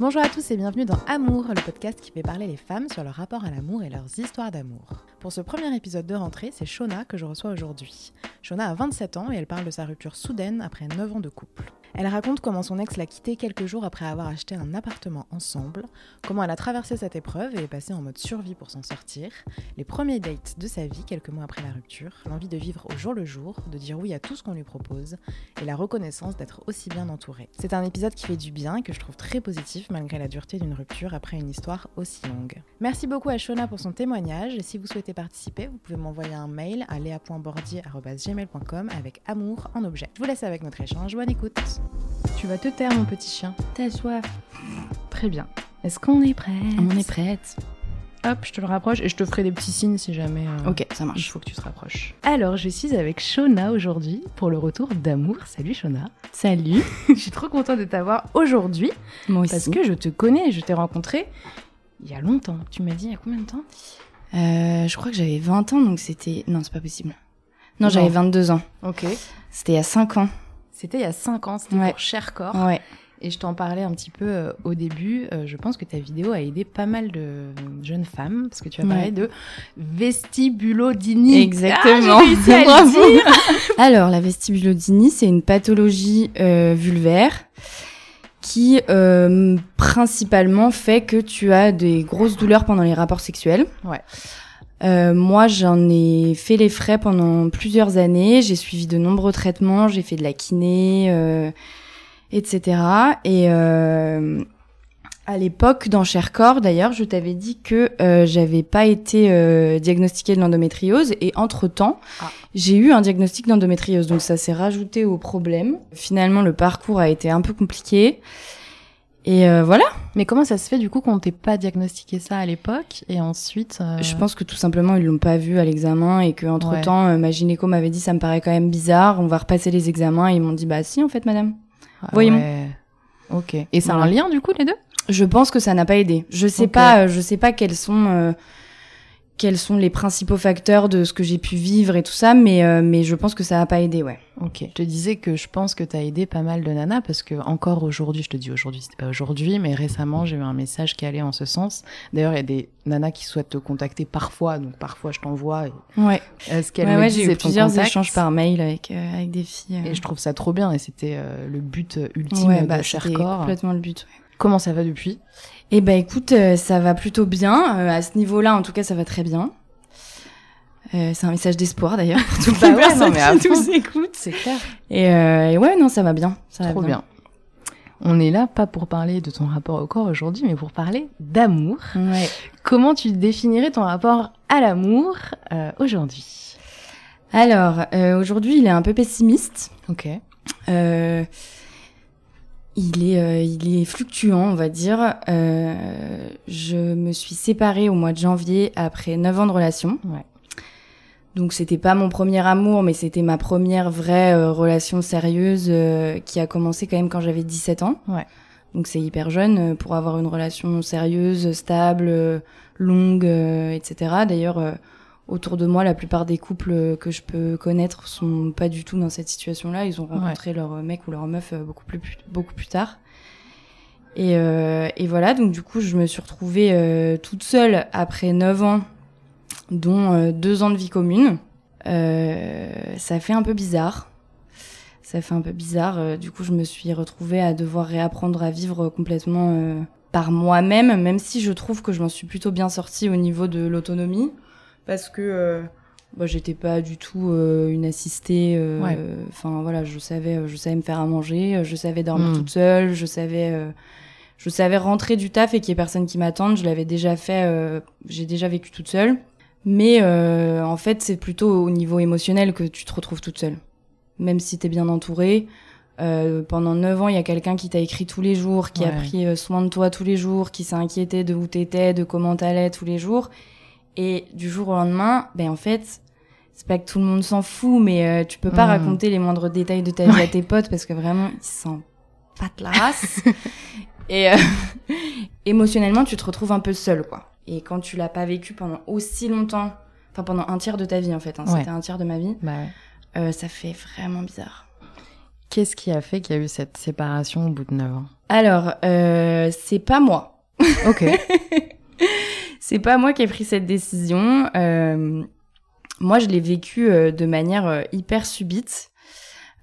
Bonjour à tous et bienvenue dans Amour, le podcast qui fait parler les femmes sur leur rapport à l'amour et leurs histoires d'amour. Pour ce premier épisode de rentrée, c'est Shona que je reçois aujourd'hui. Shona a 27 ans et elle parle de sa rupture soudaine après 9 ans de couple. Elle raconte comment son ex l'a quittée quelques jours après avoir acheté un appartement ensemble, comment elle a traversé cette épreuve et est passée en mode survie pour s'en sortir, les premiers dates de sa vie quelques mois après la rupture, l'envie de vivre au jour le jour, de dire oui à tout ce qu'on lui propose, et la reconnaissance d'être aussi bien entourée. C'est un épisode qui fait du bien et que je trouve très positif malgré la dureté d'une rupture après une histoire aussi longue. Merci beaucoup à Shona pour son témoignage et si vous souhaitez participer, vous pouvez m'envoyer un mail à lea.bordier.gmail.com avec amour en objet. Je vous laisse avec notre échange, bonne écoute tu vas te taire, mon petit chien. T'as soif. Très bien. Est-ce qu'on est prête On est prête. Hop, je te le rapproche et je te ferai des petits signes si jamais. euh, Ok, ça marche. Il faut que tu te rapproches. Alors, je suis avec Shona aujourd'hui pour le retour d'amour. Salut Shona. Salut. je suis trop contente de t'avoir aujourd'hui Moi aussi. parce que je te connais, je t'ai rencontré il y a longtemps. Tu m'as dit il y a combien de temps? Euh, je crois que j'avais 20 ans, donc c'était... Non, c'est pas possible. Non, j'avais 22 ans. Ok. C'était il y a 5 ans. C'était il y a 5 ans, c'était Ouais. pour Cher Corps. Ouais. Et je t'en parlais un petit peu euh, au début. Euh, je pense que ta vidéo a aidé pas mal de jeunes femmes parce que tu as Ouais. parlé de vestibulodynie. Exactement. Ah, réussi à le Bravo. dire. Alors, la vestibulodynie, c'est une pathologie euh, vulvaire qui euh, principalement fait que tu as des grosses douleurs pendant les rapports sexuels. Ouais. Euh, moi, j'en ai fait les frais pendant plusieurs années. J'ai suivi de nombreux traitements. J'ai fait de la kiné, euh, etc. Et euh, à l'époque, dans Chercorps, d'ailleurs, je t'avais dit que euh, j'avais pas été euh, diagnostiquée de l'endométriose. Et entre-temps, Ah. j'ai eu un diagnostic d'endométriose. Donc ça s'est rajouté au problème. Finalement, le parcours a été un peu compliqué. Et euh, voilà. Mais comment ça se fait du coup qu'on t'ait pas diagnostiqué ça à l'époque et ensuite euh, Je pense que tout simplement ils l'ont pas vu à l'examen et que entre temps euh, ma gynéco m'avait dit ça me paraît quand même bizarre, on va repasser les examens et ils m'ont dit bah si en fait madame. Ah ouais. Ok. Et c'est un Voilà. lien du coup les deux? Je pense que ça n'a pas aidé. Je sais pas, euh, je sais pas quels sont euh, quels sont les principaux facteurs de ce que j'ai pu vivre et tout ça, mais euh, mais je pense que ça a pas aidé, ouais. Ok. Je te disais que je pense que t'as aidé pas mal de nanas parce que encore aujourd'hui, je te dis aujourd'hui, c'était pas aujourd'hui, mais récemment j'ai eu un message qui allait en ce sens. D'ailleurs, il y a des nanas qui souhaitent te contacter parfois, donc parfois je t'envoie. et, Ouais. euh, ce qu'elles Ouais, me ouais, j'ai eu plusieurs contact. échanges par mail avec euh, avec des filles. euh. Et je trouve ça trop bien et c'était le but ultime ouais, de bah, Cher c'était Corps. complètement le but. ouais. Comment ça va depuis? Eh ben écoute, euh, ça va plutôt bien. Euh, à ce niveau-là, en tout cas, ça va très bien. Euh, c'est un message d'espoir d'ailleurs pour toutes Bah les ouais, personnes non, qui nous écoutent. C'est clair. Et, euh, et ouais, non, ça va bien. Ça va Trop bien. On est là pas pour parler de ton rapport au corps aujourd'hui, mais pour parler d'amour. Ouais. Comment tu définirais ton rapport à l'amour euh, aujourd'hui? Alors, aujourd'hui, il est un peu pessimiste. Ok. Euh, il est, euh, il est fluctuant, on va dire. Euh, je me suis séparée au mois de janvier après 9 ans de relation. Ouais. Donc c'était pas mon premier amour, mais c'était ma première vraie euh, relation sérieuse euh, qui a commencé quand même quand j'avais 17 ans. Ouais. Donc c'est hyper jeune euh, pour avoir une relation sérieuse, stable, longue, euh, etc. D'ailleurs, euh, autour de moi, la plupart des couples euh, que je peux connaître sont pas du tout dans cette situation-là. Ils ont rencontré leur euh, mec ou leur meuf euh, beaucoup plus beaucoup plus tard. Et, euh, et voilà, donc du coup, je me suis retrouvée euh, toute seule après 9 ans, dont euh, deux ans de vie commune. Ça fait un peu bizarre. Ça fait un peu bizarre. du coup, je me suis retrouvée à devoir réapprendre à vivre complètement par moi-même, même si je trouve que je m'en suis plutôt bien sortie au niveau de l'autonomie, parce que euh, bah, j'étais pas du tout euh, une assistée. euh, Ouais. Enfin voilà, je savais, je savais me faire à manger, je savais dormir Mm. toute seule, je savais, euh, je savais rentrer du taf et qu'il y ait personne qui m'attende. Je l'avais déjà fait, j'ai déjà vécu toute seule. Mais en fait, c'est plutôt au niveau émotionnel que tu te retrouves toute seule. Même si t'es bien entourée, pendant 9 ans, il y a quelqu'un qui t'a écrit tous les jours, qui a pris soin de toi tous les jours, qui s'est inquiété de où t'étais, de comment t'allais tous les jours. Et du jour au lendemain, ben en fait, c'est pas que tout le monde s'en fout, mais euh, tu peux pas Mm. raconter les moindres détails de ta vie Ouais. à tes potes parce que vraiment, ils s'en battent la race. Et euh, émotionnellement, tu te retrouves un peu seul, quoi. Et quand tu l'as pas vécu pendant aussi longtemps, enfin pendant un tiers de ta vie en fait, hein, Ouais. c'était un tiers de ma vie, Bah ouais. euh, ça fait vraiment bizarre. Qu'est-ce qui a fait qu'il y a eu cette séparation au bout de 9 ans? Alors, euh, c'est pas moi. Ok. C'est pas moi qui ai pris cette décision. Euh, moi, je l'ai vécu euh, de manière euh, hyper subite.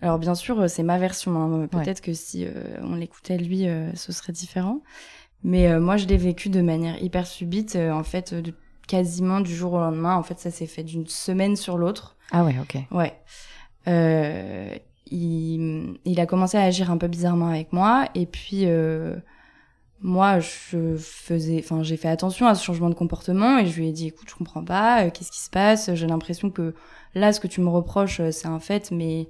Alors, bien sûr, euh, c'est ma version. hein. Peut-être que si euh, on l'écoutait lui, euh, ce serait différent. Mais euh, moi, je l'ai vécu de manière hyper subite. euh, en fait, de, quasiment du jour au lendemain. En fait, ça s'est fait d'une semaine sur l'autre. ah ouais, ok. Ouais. Euh, il, il a commencé à agir un peu bizarrement avec moi et puis euh, moi je faisais enfin j'ai fait attention à ce changement de comportement et je lui ai dit écoute je comprends pas euh, qu'est-ce qui se passe? J'ai l'impression que là ce que tu me reproches euh, c'est un fait mais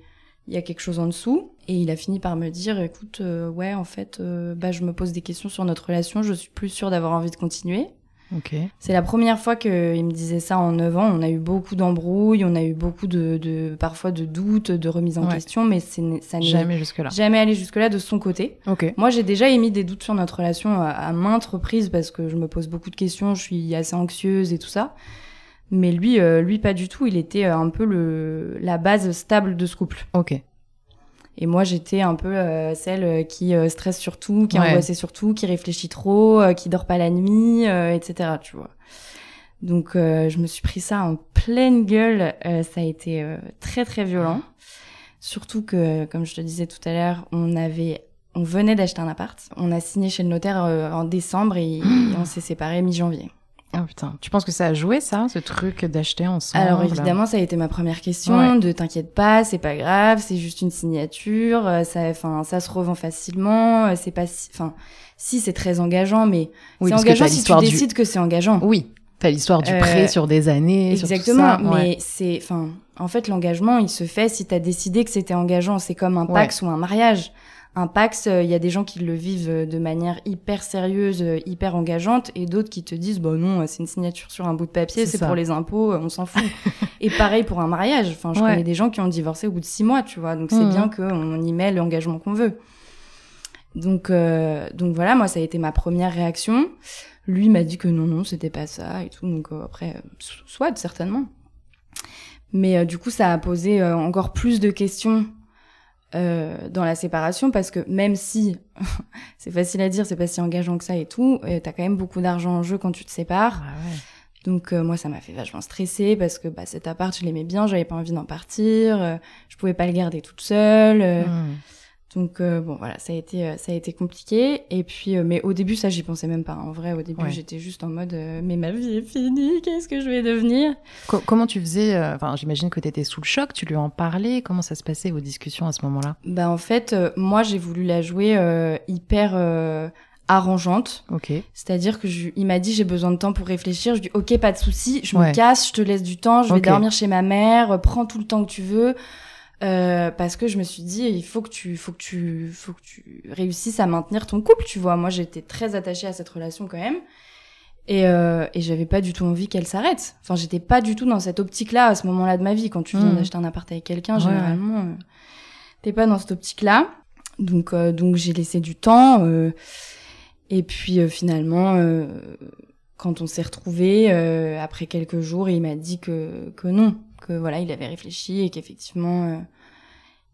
il y a quelque chose en dessous. Et il a fini par me dire écoute euh, ouais en fait bah je me pose des questions sur notre relation je suis plus sûre d'avoir envie de continuer C'est la première fois qu'il me disait ça en 9 ans. On a eu beaucoup d'embrouilles, on a eu beaucoup de, de parfois de doutes, de remises en Ouais. question, mais ça n'est Jamais jusque-là. jamais allé jusque-là de son côté. Ok. Moi, j'ai déjà émis des doutes sur notre relation à, à maintes reprises parce que je me pose beaucoup de questions, je suis assez anxieuse et tout ça. Mais lui, euh, lui pas du tout. Il était euh, un peu le la base stable de ce couple. Ok. Et moi, j'étais un peu euh, celle euh, qui euh, stresse sur tout, qui est Ouais. angoissée sur tout, qui réfléchit trop, euh, qui dort pas la nuit, euh, etc. Tu vois. Donc, euh, je me suis pris ça en pleine gueule. Euh, ça a été euh, très très violent. Surtout que, comme je te disais tout à l'heure, on avait, on venait d'acheter un appart. On a signé chez le notaire euh, en décembre et, et on s'est séparés mi-janvier. Ah putain. Tu penses que ça a joué ça, ce truc d'acheter ensemble? Alors évidemment, ça a été ma première question. Ouais. De t'inquiète pas, c'est pas grave, c'est juste une signature. euh, Ça, enfin, ça se revend facilement. euh, C'est pas, si- enfin, si c'est très engageant, mais Oui, c'est engageant si tu du- décides que c'est engageant. Oui. T'as l'histoire du Euh, prêt sur des années. sur tout Exactement, ça, ouais. mais c'est, enfin, en fait, l'engagement, il se fait si t'as décidé que c'était engageant. C'est comme un Ouais. pax ou un mariage. Un pax, euh, il y a des gens qui le vivent euh, de manière hyper sérieuse, euh, hyper engageante, et d'autres qui te disent, bah non, c'est une signature sur un bout de papier, C'est pour les impôts, on s'en fout. et pareil pour un mariage. Enfin, je Ouais. connais des gens qui ont divorcé au bout de six mois, tu vois. Donc c'est Mhm. bien qu'on y met l'engagement qu'on veut. Donc, euh, donc voilà, moi, ça a été ma première réaction. Lui m'a dit que non, non, c'était pas ça et tout. Donc euh, après, euh, so- soit certainement. Mais du coup, ça a posé encore plus de questions euh, dans la séparation parce que même si c'est facile à dire, c'est pas si engageant que ça et tout, euh, t'as quand même beaucoup d'argent en jeu quand tu te sépares. Ah ouais. Donc euh, moi, ça m'a fait vachement stresser parce que bah, cet appart, je l'aimais bien, j'avais pas envie d'en partir, euh, je pouvais pas le garder toute seule. Hmm. Donc euh, bon voilà, ça a été euh, ça a été compliqué et puis euh, mais au début ça j'y pensais même pas. En vrai au début Ouais. j'étais juste en mode euh, mais ma vie est finie, qu'est-ce que je vais devenir? Co- comment tu faisais Enfin, j'imagine que t'étais sous le choc. Tu lui en parlais. Comment ça se passait vos discussions à ce moment-là? Bah en fait moi j'ai voulu la jouer hyper arrangeante, Ok. c'est-à-dire que je, il m'a dit j'ai besoin de temps pour réfléchir, je dis OK pas de souci, je Ouais. me casse, je te laisse du temps, je vais dormir chez ma mère, prends tout le temps que tu veux. Euh, parce que je me suis dit il faut que tu faut que tu faut que tu réussisses à maintenir ton couple tu vois. Moi j'étais très attachée à cette relation quand même. Et euh, et j'avais pas du tout envie qu'elle s'arrête. Enfin j'étais pas du tout dans cette optique là à ce moment là de ma vie. Quand tu viens Mhm. d'acheter un appart avec quelqu'un Ouais, généralement euh, t'es pas dans cette optique là donc euh, donc j'ai laissé du temps euh, et puis euh, finalement euh, quand on s'est retrouvés euh, après quelques jours il m'a dit que que non que voilà il avait réfléchi et qu'effectivement euh,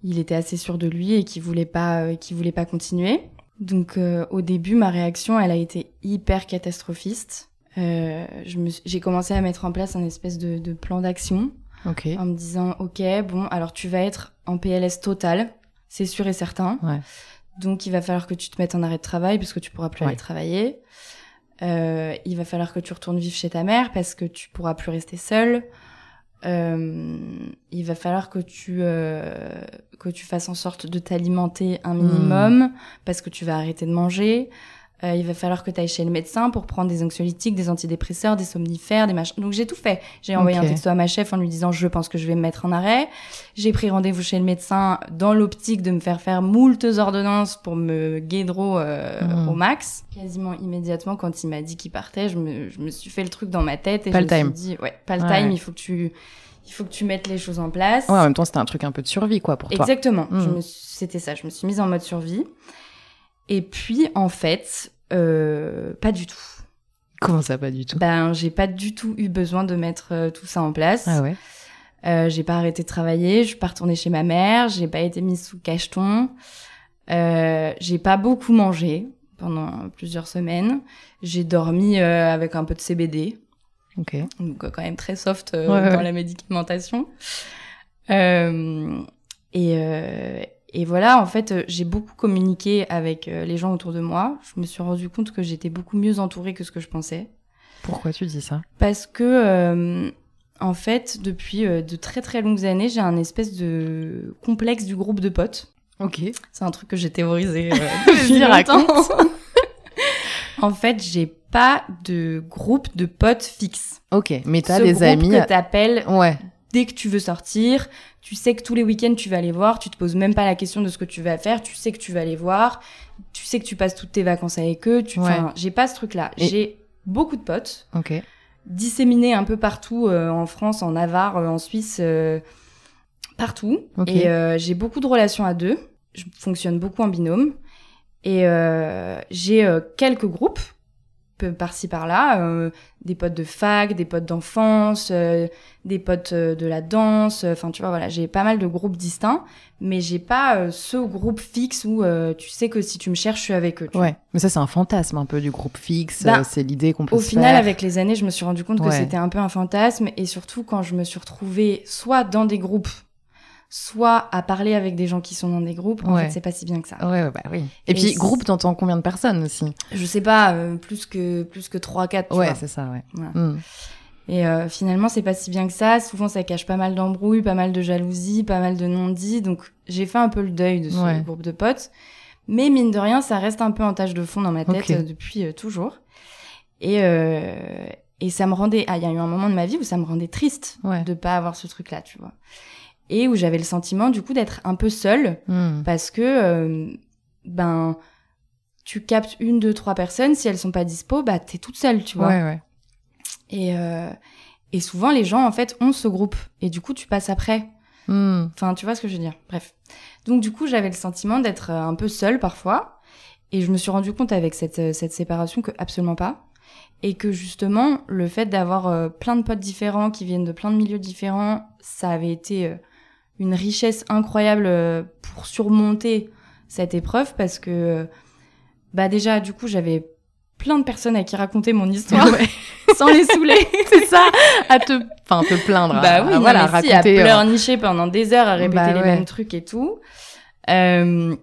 il était assez sûr de lui et qu'il voulait pas euh, qu'il voulait pas continuer. Donc euh, au début ma réaction elle a été hyper catastrophiste. J'ai commencé à mettre en place un espèce de, de plan d'action. En me disant ok bon alors tu vas être en PLS total c'est sûr et certain. Ouais. donc il va falloir que tu te mettes en arrêt de travail parce que tu pourras plus Ouais. aller travailler. Euh, il va falloir que tu retournes vivre chez ta mère parce que tu pourras plus rester seule euh, il va falloir que tu euh, que tu fasses en sorte de t'alimenter un minimum parce que tu vas arrêter de manger Euh, il va falloir que tu ailles chez le médecin pour prendre des anxiolytiques, des antidépresseurs, des somnifères, des machins. Donc j'ai tout fait. J'ai envoyé un texto à ma chef en lui disant je pense que je vais me mettre en arrêt. J'ai pris rendez-vous chez le médecin dans l'optique de me faire faire moultes ordonnances pour me guédro euh, Mhm. au max. Quasiment immédiatement quand il m'a dit qu'il partait, je me, je me suis fait le truc dans ma tête et Pas je le me time. suis dit ouais, pas le Ouais. time, il faut que tu il faut que tu mettes les choses en place. Ouais, en même temps, c'était un truc un peu de survie, quoi, pour toi. Exactement. Je me suis- C'était ça. Je me suis mise en mode survie. Et puis, en fait, euh, pas du tout. Comment ça, pas du tout? Ben, j'ai pas du tout eu besoin de mettre euh, tout ça en place. Ah ouais? Euh, j'ai pas arrêté de travailler. Je suis pas retournée chez ma mère. J'ai pas été mise sous cacheton. Euh, j'ai pas beaucoup mangé pendant plusieurs semaines. J'ai dormi euh, avec un peu de CBD Ok. donc quand même très soft Ouais, dans ouais. la médicamentation. Et, et voilà, en fait, euh, j'ai beaucoup communiqué avec euh, les gens autour de moi. Je me suis rendu compte que j'étais beaucoup mieux entourée que ce que je pensais. Pourquoi tu dis ça? Parce que, euh, en fait, depuis de très très longues années, j'ai un espèce de complexe du groupe de potes. Ok. C'est un truc que j'ai théorisé euh, depuis longtemps. en fait, j'ai pas de groupe de potes fixe. Ok, mais t'as Ce des groupe amis. que t'appelles Ouais. dès que tu veux sortir, tu sais que tous les week-ends tu vas les voir, tu te poses même pas la question de ce que tu vas faire, tu sais que tu vas les voir, tu sais que tu passes toutes tes vacances avec eux, tu... Ouais. enfin, j'ai pas ce truc-là. Et- J'ai beaucoup de potes Ok. disséminés un peu partout euh, en France, en Navarre, euh, en Suisse, euh, partout. Ok. Et euh, j'ai beaucoup de relations à deux. Je fonctionne beaucoup en binôme. Et euh, j'ai euh, quelques groupes, par-ci par-là, euh, des potes de fac, des potes d'enfance, euh, des potes euh, de la danse. Enfin, tu vois, voilà, j'ai pas mal de groupes distincts, mais j'ai pas euh, ce groupe fixe où euh, tu sais que si tu me cherches, je suis avec eux. tu vois. Ouais. Mais ça, c'est un fantasme un peu du groupe fixe. Bah, euh, c'est l'idée qu'on peut Au se final, faire. avec les années, je me suis rendu compte que c'était un peu un fantasme, et surtout quand je me suis retrouvée soit dans des groupes, soit à parler avec des gens qui sont dans des groupes, en Ouais. fait, c'est pas si bien que ça. Ouais, ouais, bah oui. Et, Et puis, groupe, t'entends combien de personnes aussi Je sais pas, euh, plus que plus que 3 4 Ouais, c'est ça, ouais. Voilà. Hmm. Et euh, finalement, c'est pas si bien que ça. Souvent, ça cache pas mal d'embrouilles, pas mal de jalousie, pas mal de non-dits. Donc, j'ai fait un peu le deuil de ce groupe de potes. Mais mine de rien, ça reste un peu en tâche de fond dans ma tête euh, depuis euh, toujours. Et, euh, et ça me rendait... Ah, il y a eu un moment de ma vie où ça me rendait triste Ouais. de pas avoir ce truc-là, tu vois. Et où j'avais le sentiment, du coup, d'être un peu seule Hmm. parce que, euh, ben, tu captes une, deux, trois personnes. Si elles sont pas dispo, bah, t'es toute seule, tu vois. Ouais, ouais. Et, euh, et souvent, les gens, en fait, ont ce groupe. Et du coup, tu passes après. Hmm. Enfin, tu vois ce que je veux dire. Bref. Donc, du coup, j'avais le sentiment d'être euh, un peu seule parfois. Et je me suis rendu compte avec cette, euh, cette séparation que absolument pas. Et que justement, le fait d'avoir euh, plein de potes différents qui viennent de plein de milieux différents, ça avait été euh, une richesse incroyable euh, pour surmonter cette épreuve parce que, euh, bah déjà, du coup, j'avais plein de personnes à qui raconter mon histoire Ouais. sans les saouler. c'est ça, à te, enfin, te plaindre. Bah à- oui, à, voilà, si, à raconter. euh, pleurnicher pendant des heures, à répéter Bah les ouais. mêmes trucs et tout. Euh,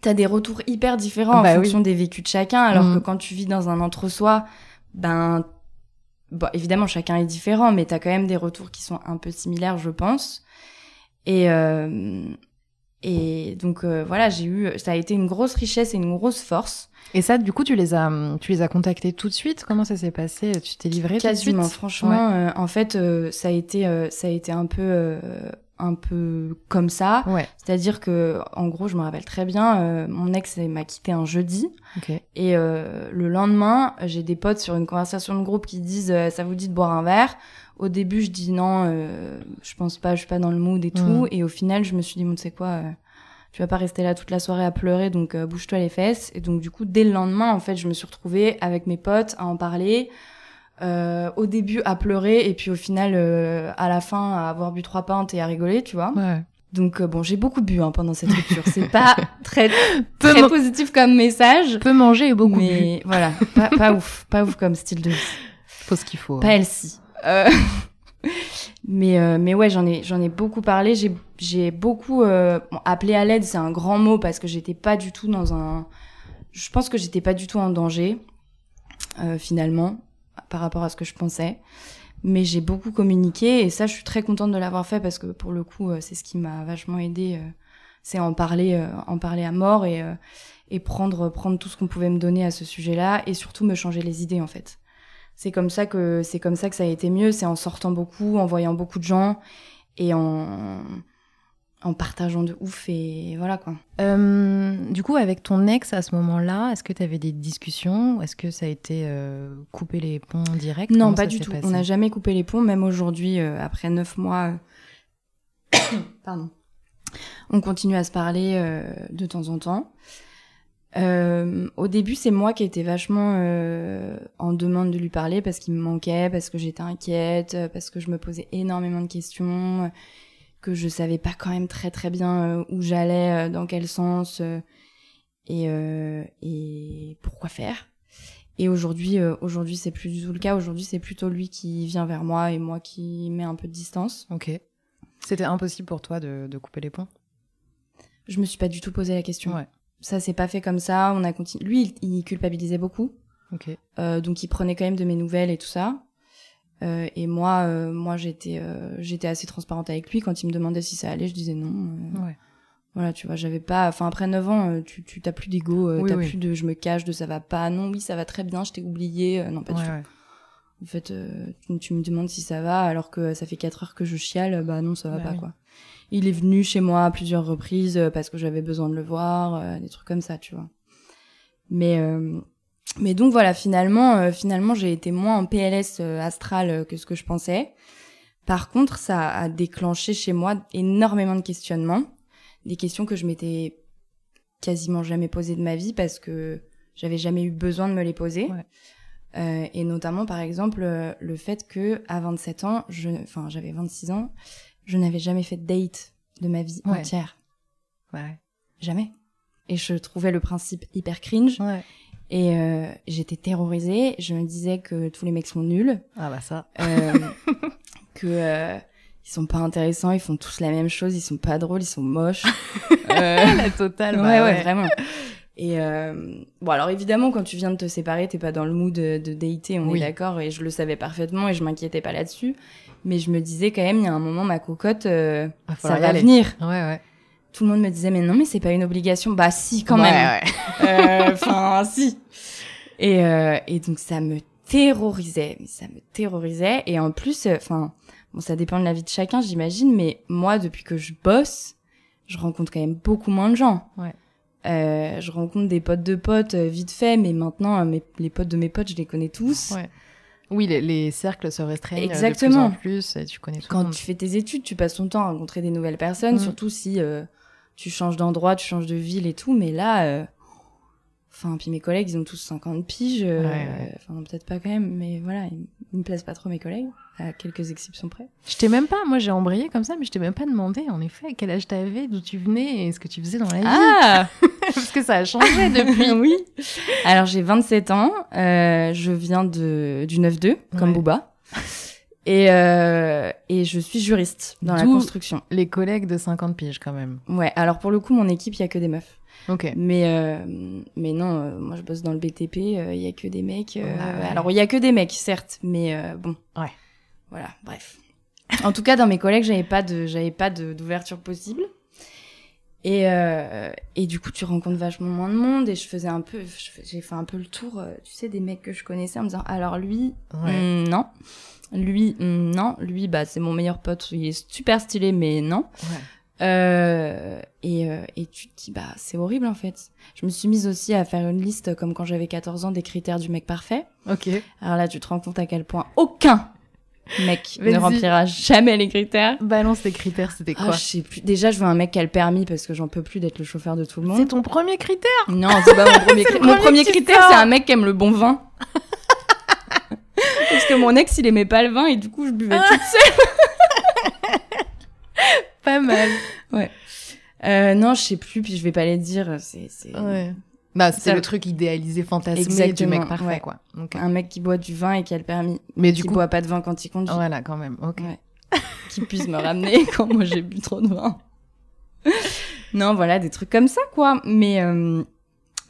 T'as des retours hyper différents Bah en oui. fonction des vécus de chacun, alors Mm. que quand tu vis dans un entre-soi, ben, bon, évidemment, chacun est différent, mais t'as quand même des retours qui sont un peu similaires, je pense. Et, euh, et donc, euh, voilà, j'ai eu, ça a été une grosse richesse et une grosse force. Et ça, du coup, tu les as, tu les as contactés tout de suite? Comment ça s'est passé? Tu t'es livré tout de Quasiment, suite franchement, euh, en fait, euh, ça a été, euh, ça a été un peu, euh, un peu comme ça. Ouais. C'est-à-dire que, en gros, je me rappelle très bien, euh, mon ex m'a quitté un jeudi Ok. et euh, le lendemain, j'ai des potes sur une conversation de groupe qui disent euh, ça vous dit de boire un verre? Au début, je dis non, euh, je pense pas, je suis pas dans le mood et tout. Mm. Et au final, je me suis dit, bon, tu sais quoi, euh, tu vas pas rester là toute la soirée à pleurer, donc euh, bouge-toi les fesses. Et donc, du coup, dès le lendemain, en fait, je me suis retrouvée avec mes potes à en parler. Euh, au début à pleurer et puis au final euh, à la fin à avoir bu trois pintes et à rigoler tu vois Ouais. donc euh, bon j'ai beaucoup bu hein, pendant cette rupture c'est pas très très positif comme message Peu manger et beaucoup bu. mais voilà, pas, pas ouf, pas ouf comme style de vie. Faut ce qu'il faut. Pas healthy. Euh, mais euh, mais ouais, j'en ai j'en ai beaucoup parlé. J'ai j'ai beaucoup euh, bon, appelé à l'aide, c'est un grand mot parce que j'étais pas du tout dans un. Je pense que j'étais pas du tout en danger euh, finalement par rapport à ce que je pensais. Mais j'ai beaucoup communiqué et ça, je suis très contente de l'avoir fait parce que pour le coup, euh, c'est ce qui m'a vachement aidé c'est en parler, euh, en parler à mort et euh, et prendre prendre tout ce qu'on pouvait me donner à ce sujet-là et surtout me changer les idées en fait. C'est comme ça que c'est comme ça que ça a été mieux, c'est en sortant beaucoup, en voyant beaucoup de gens et en en partageant de ouf et voilà quoi. Euh, du coup, avec ton ex à ce moment-là, est-ce que tu avais des discussions Est-ce que ça a été euh, couper les ponts directs Non, Comment pas du tout. On n'a jamais coupé les ponts, même aujourd'hui, euh, après neuf mois. euh, Pardon. On continue à se parler euh, de temps en temps. Euh, au début, c'est moi qui étais vachement euh, en demande de lui parler parce qu'il me manquait, parce que j'étais inquiète, parce que je me posais énormément de questions, que je savais pas quand même très très bien euh, où j'allais, euh, dans quel sens euh, et, et pourquoi faire. Et aujourd'hui, aujourd'hui, c'est plus du tout le cas. Aujourd'hui, c'est plutôt lui qui vient vers moi et moi qui mets un peu de distance. Ok. C'était impossible pour toi de, de couper les ponts? Je me suis pas du tout posé la question. Ouais. Ça s'est pas fait comme ça. On a continué. Lui, il, il culpabilisait beaucoup, Ok. euh, donc il prenait quand même de mes nouvelles et tout ça. Euh, et moi, euh, moi, j'étais, euh, j'étais assez transparente avec lui quand il me demandait si ça allait. Je disais non. euh, Ouais. Voilà, tu vois, j'avais pas. Enfin, après 9 ans, euh, tu, tu t'as plus d'ego, euh, Oui, t'as oui. plus de je me cache, de ça va pas. Non, oui, ça va très bien. Je t'ai oublié. Euh, non, pas du tout. ouais. En fait, euh, tu, tu me demandes si ça va, alors que ça fait 4 heures que je chiale, bah non, ça va Bah pas, oui. quoi. Il est venu chez moi à plusieurs reprises parce que j'avais besoin de le voir, euh, des trucs comme ça, tu vois. Mais, euh, mais donc voilà, finalement, euh, finalement, j'ai été moins en PLS euh, astral euh, que ce que je pensais. Par contre, ça a déclenché chez moi énormément de questionnements, des questions que je m'étais quasiment jamais posées de ma vie parce que j'avais jamais eu besoin de me les poser. Ouais. Euh, et notamment, par exemple, euh, le fait que à 27 ans, je, enfin, j'avais 26 ans, je n'avais jamais fait de date de ma vie Ouais. entière. Ouais. Jamais. Et je trouvais le principe hyper cringe. Ouais. Et euh, j'étais terrorisée. Je me disais que tous les mecs sont nuls, Ah bah ça. euh, que euh, ils sont pas intéressants, ils font tous la même chose, ils sont pas drôles, ils sont moches. Euh, La totale. ouais, bah ouais, vraiment. Et euh, bon, alors évidemment, quand tu viens de te séparer, t'es pas dans le mood de, de dater, on Oui. est d'accord, et je le savais parfaitement, et je m'inquiétais pas là-dessus. Mais je me disais quand même, il y a un moment, ma cocotte, euh, Va ça va venir. Ouais, ouais. Tout le monde me disait, mais non, mais c'est pas une obligation. Bah si, quand Ouais, même. ouais. Euh, Enfin, si. Et, euh, et donc ça me terrorisait, ça me terrorisait. Et en plus, euh, enfin, bon, ça dépend de la vie de chacun, j'imagine, mais moi, depuis que je bosse, je rencontre quand même beaucoup moins de gens. Ouais. Euh, je rencontre des potes de potes vite fait, mais maintenant, mes, les potes de mes potes, je les connais tous. Ouais. Oui, les, les cercles se restreignent Exactement. de plus en plus. et tu connais tout le Quand monde. tu fais tes études, tu passes ton temps à rencontrer des nouvelles personnes, Mm. surtout si euh, tu changes d'endroit, tu changes de ville et tout. Mais là, euh, enfin, puis mes collègues, ils ont tous 50 piges. euh, Ouais, ouais. Enfin, peut-être pas quand même, mais voilà, ils, ils me plaisent pas trop mes collègues, à quelques exceptions près. Je t'ai même pas, moi j'ai embrayé comme ça, mais je t'ai même pas demandé en effet quel âge t'avais, d'où tu venais et ce que tu faisais dans la vie. Ah Parce que ça a changé depuis. oui. Alors j'ai 27 ans, euh, je viens de du 9-2 comme Ouais. Booba. Et, euh, et je suis juriste dans la construction. Les collègues de 50 piges quand même. Ouais, alors pour le coup, mon équipe, il y a que des meufs. Ok. Mais euh, mais non, euh, moi je bosse dans le BTP, il y a que des mecs. ouais. Alors il y a que des mecs, certes, mais bon. Ouais. Voilà, bref. En tout cas, dans mes collègues, j'avais pas de j'avais pas d'ouverture possible. Et et du coup, tu rencontres vachement moins de monde et je faisais un peu j'ai fait un peu le tour, tu sais, des mecs que je connaissais en me disant alors lui Ouais. hmm, non. Lui non, lui bah c'est mon meilleur pote, il est super stylé mais non. Ouais. Euh, et, euh, et tu te dis, bah, c'est horrible en fait. Je me suis mise aussi à faire une liste, comme quand j'avais 14 ans, des critères du mec parfait. Ok. Alors là, tu te rends compte à quel point aucun mec ne remplira jamais les critères. Balance tes critères, c'était Ah, quoi je sais plus. Déjà, je veux un mec qui a le permis parce que j'en peux plus d'être le chauffeur de tout le C'est monde. ton premier critère Non, c'est pas mon premier C'est critère. Mon premier critère, c'est un mec qui aime le bon vin. parce que mon ex, il aimait pas le vin et du coup, je buvais toute seule. Pas mal. Euh, non, je sais plus, puis je vais pas les dire. C'est, c'est... Ouais. Bah, Ça- le truc idéalisé, fantasmé du Exactement, mec parfait, ouais. quoi. Ok. un mec qui boit du vin et qui a le permis. Mais du qui coup, boit pas de vin quand il conduit. voilà, quand même. Ok. Ouais. qui puisse me ramener quand moi j'ai bu trop de vin. non, voilà, des trucs comme ça, quoi. Mais, euh,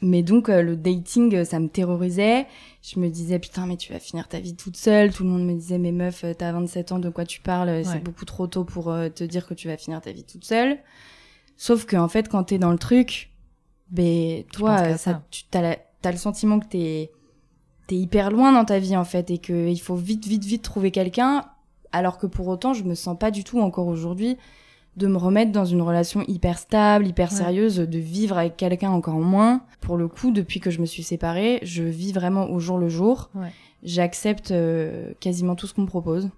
mais donc, euh, le dating, euh, ça me terrorisait. Je me disais, putain, mais tu vas finir ta vie toute seule. Tout le monde me disait, mais meuf, euh, t'as 27 ans, de quoi tu parles? Ouais. C'est beaucoup trop tôt pour euh, te dire que tu vas finir ta vie toute seule. Sauf que en fait, quand t'es dans le truc, ben toi, ça, ça. tu t'as, la- t'as le sentiment que t'es t'es hyper loin dans ta vie en fait et que il faut vite, vite, vite trouver quelqu'un. Alors que pour autant, je me sens pas du tout encore aujourd'hui de me remettre dans une relation hyper stable, hyper Ouais. sérieuse, de vivre avec quelqu'un encore moins. Pour le coup, depuis que je me suis séparée, je vis vraiment au jour le jour. Ouais. J'accepte euh, quasiment tout ce qu'on me propose.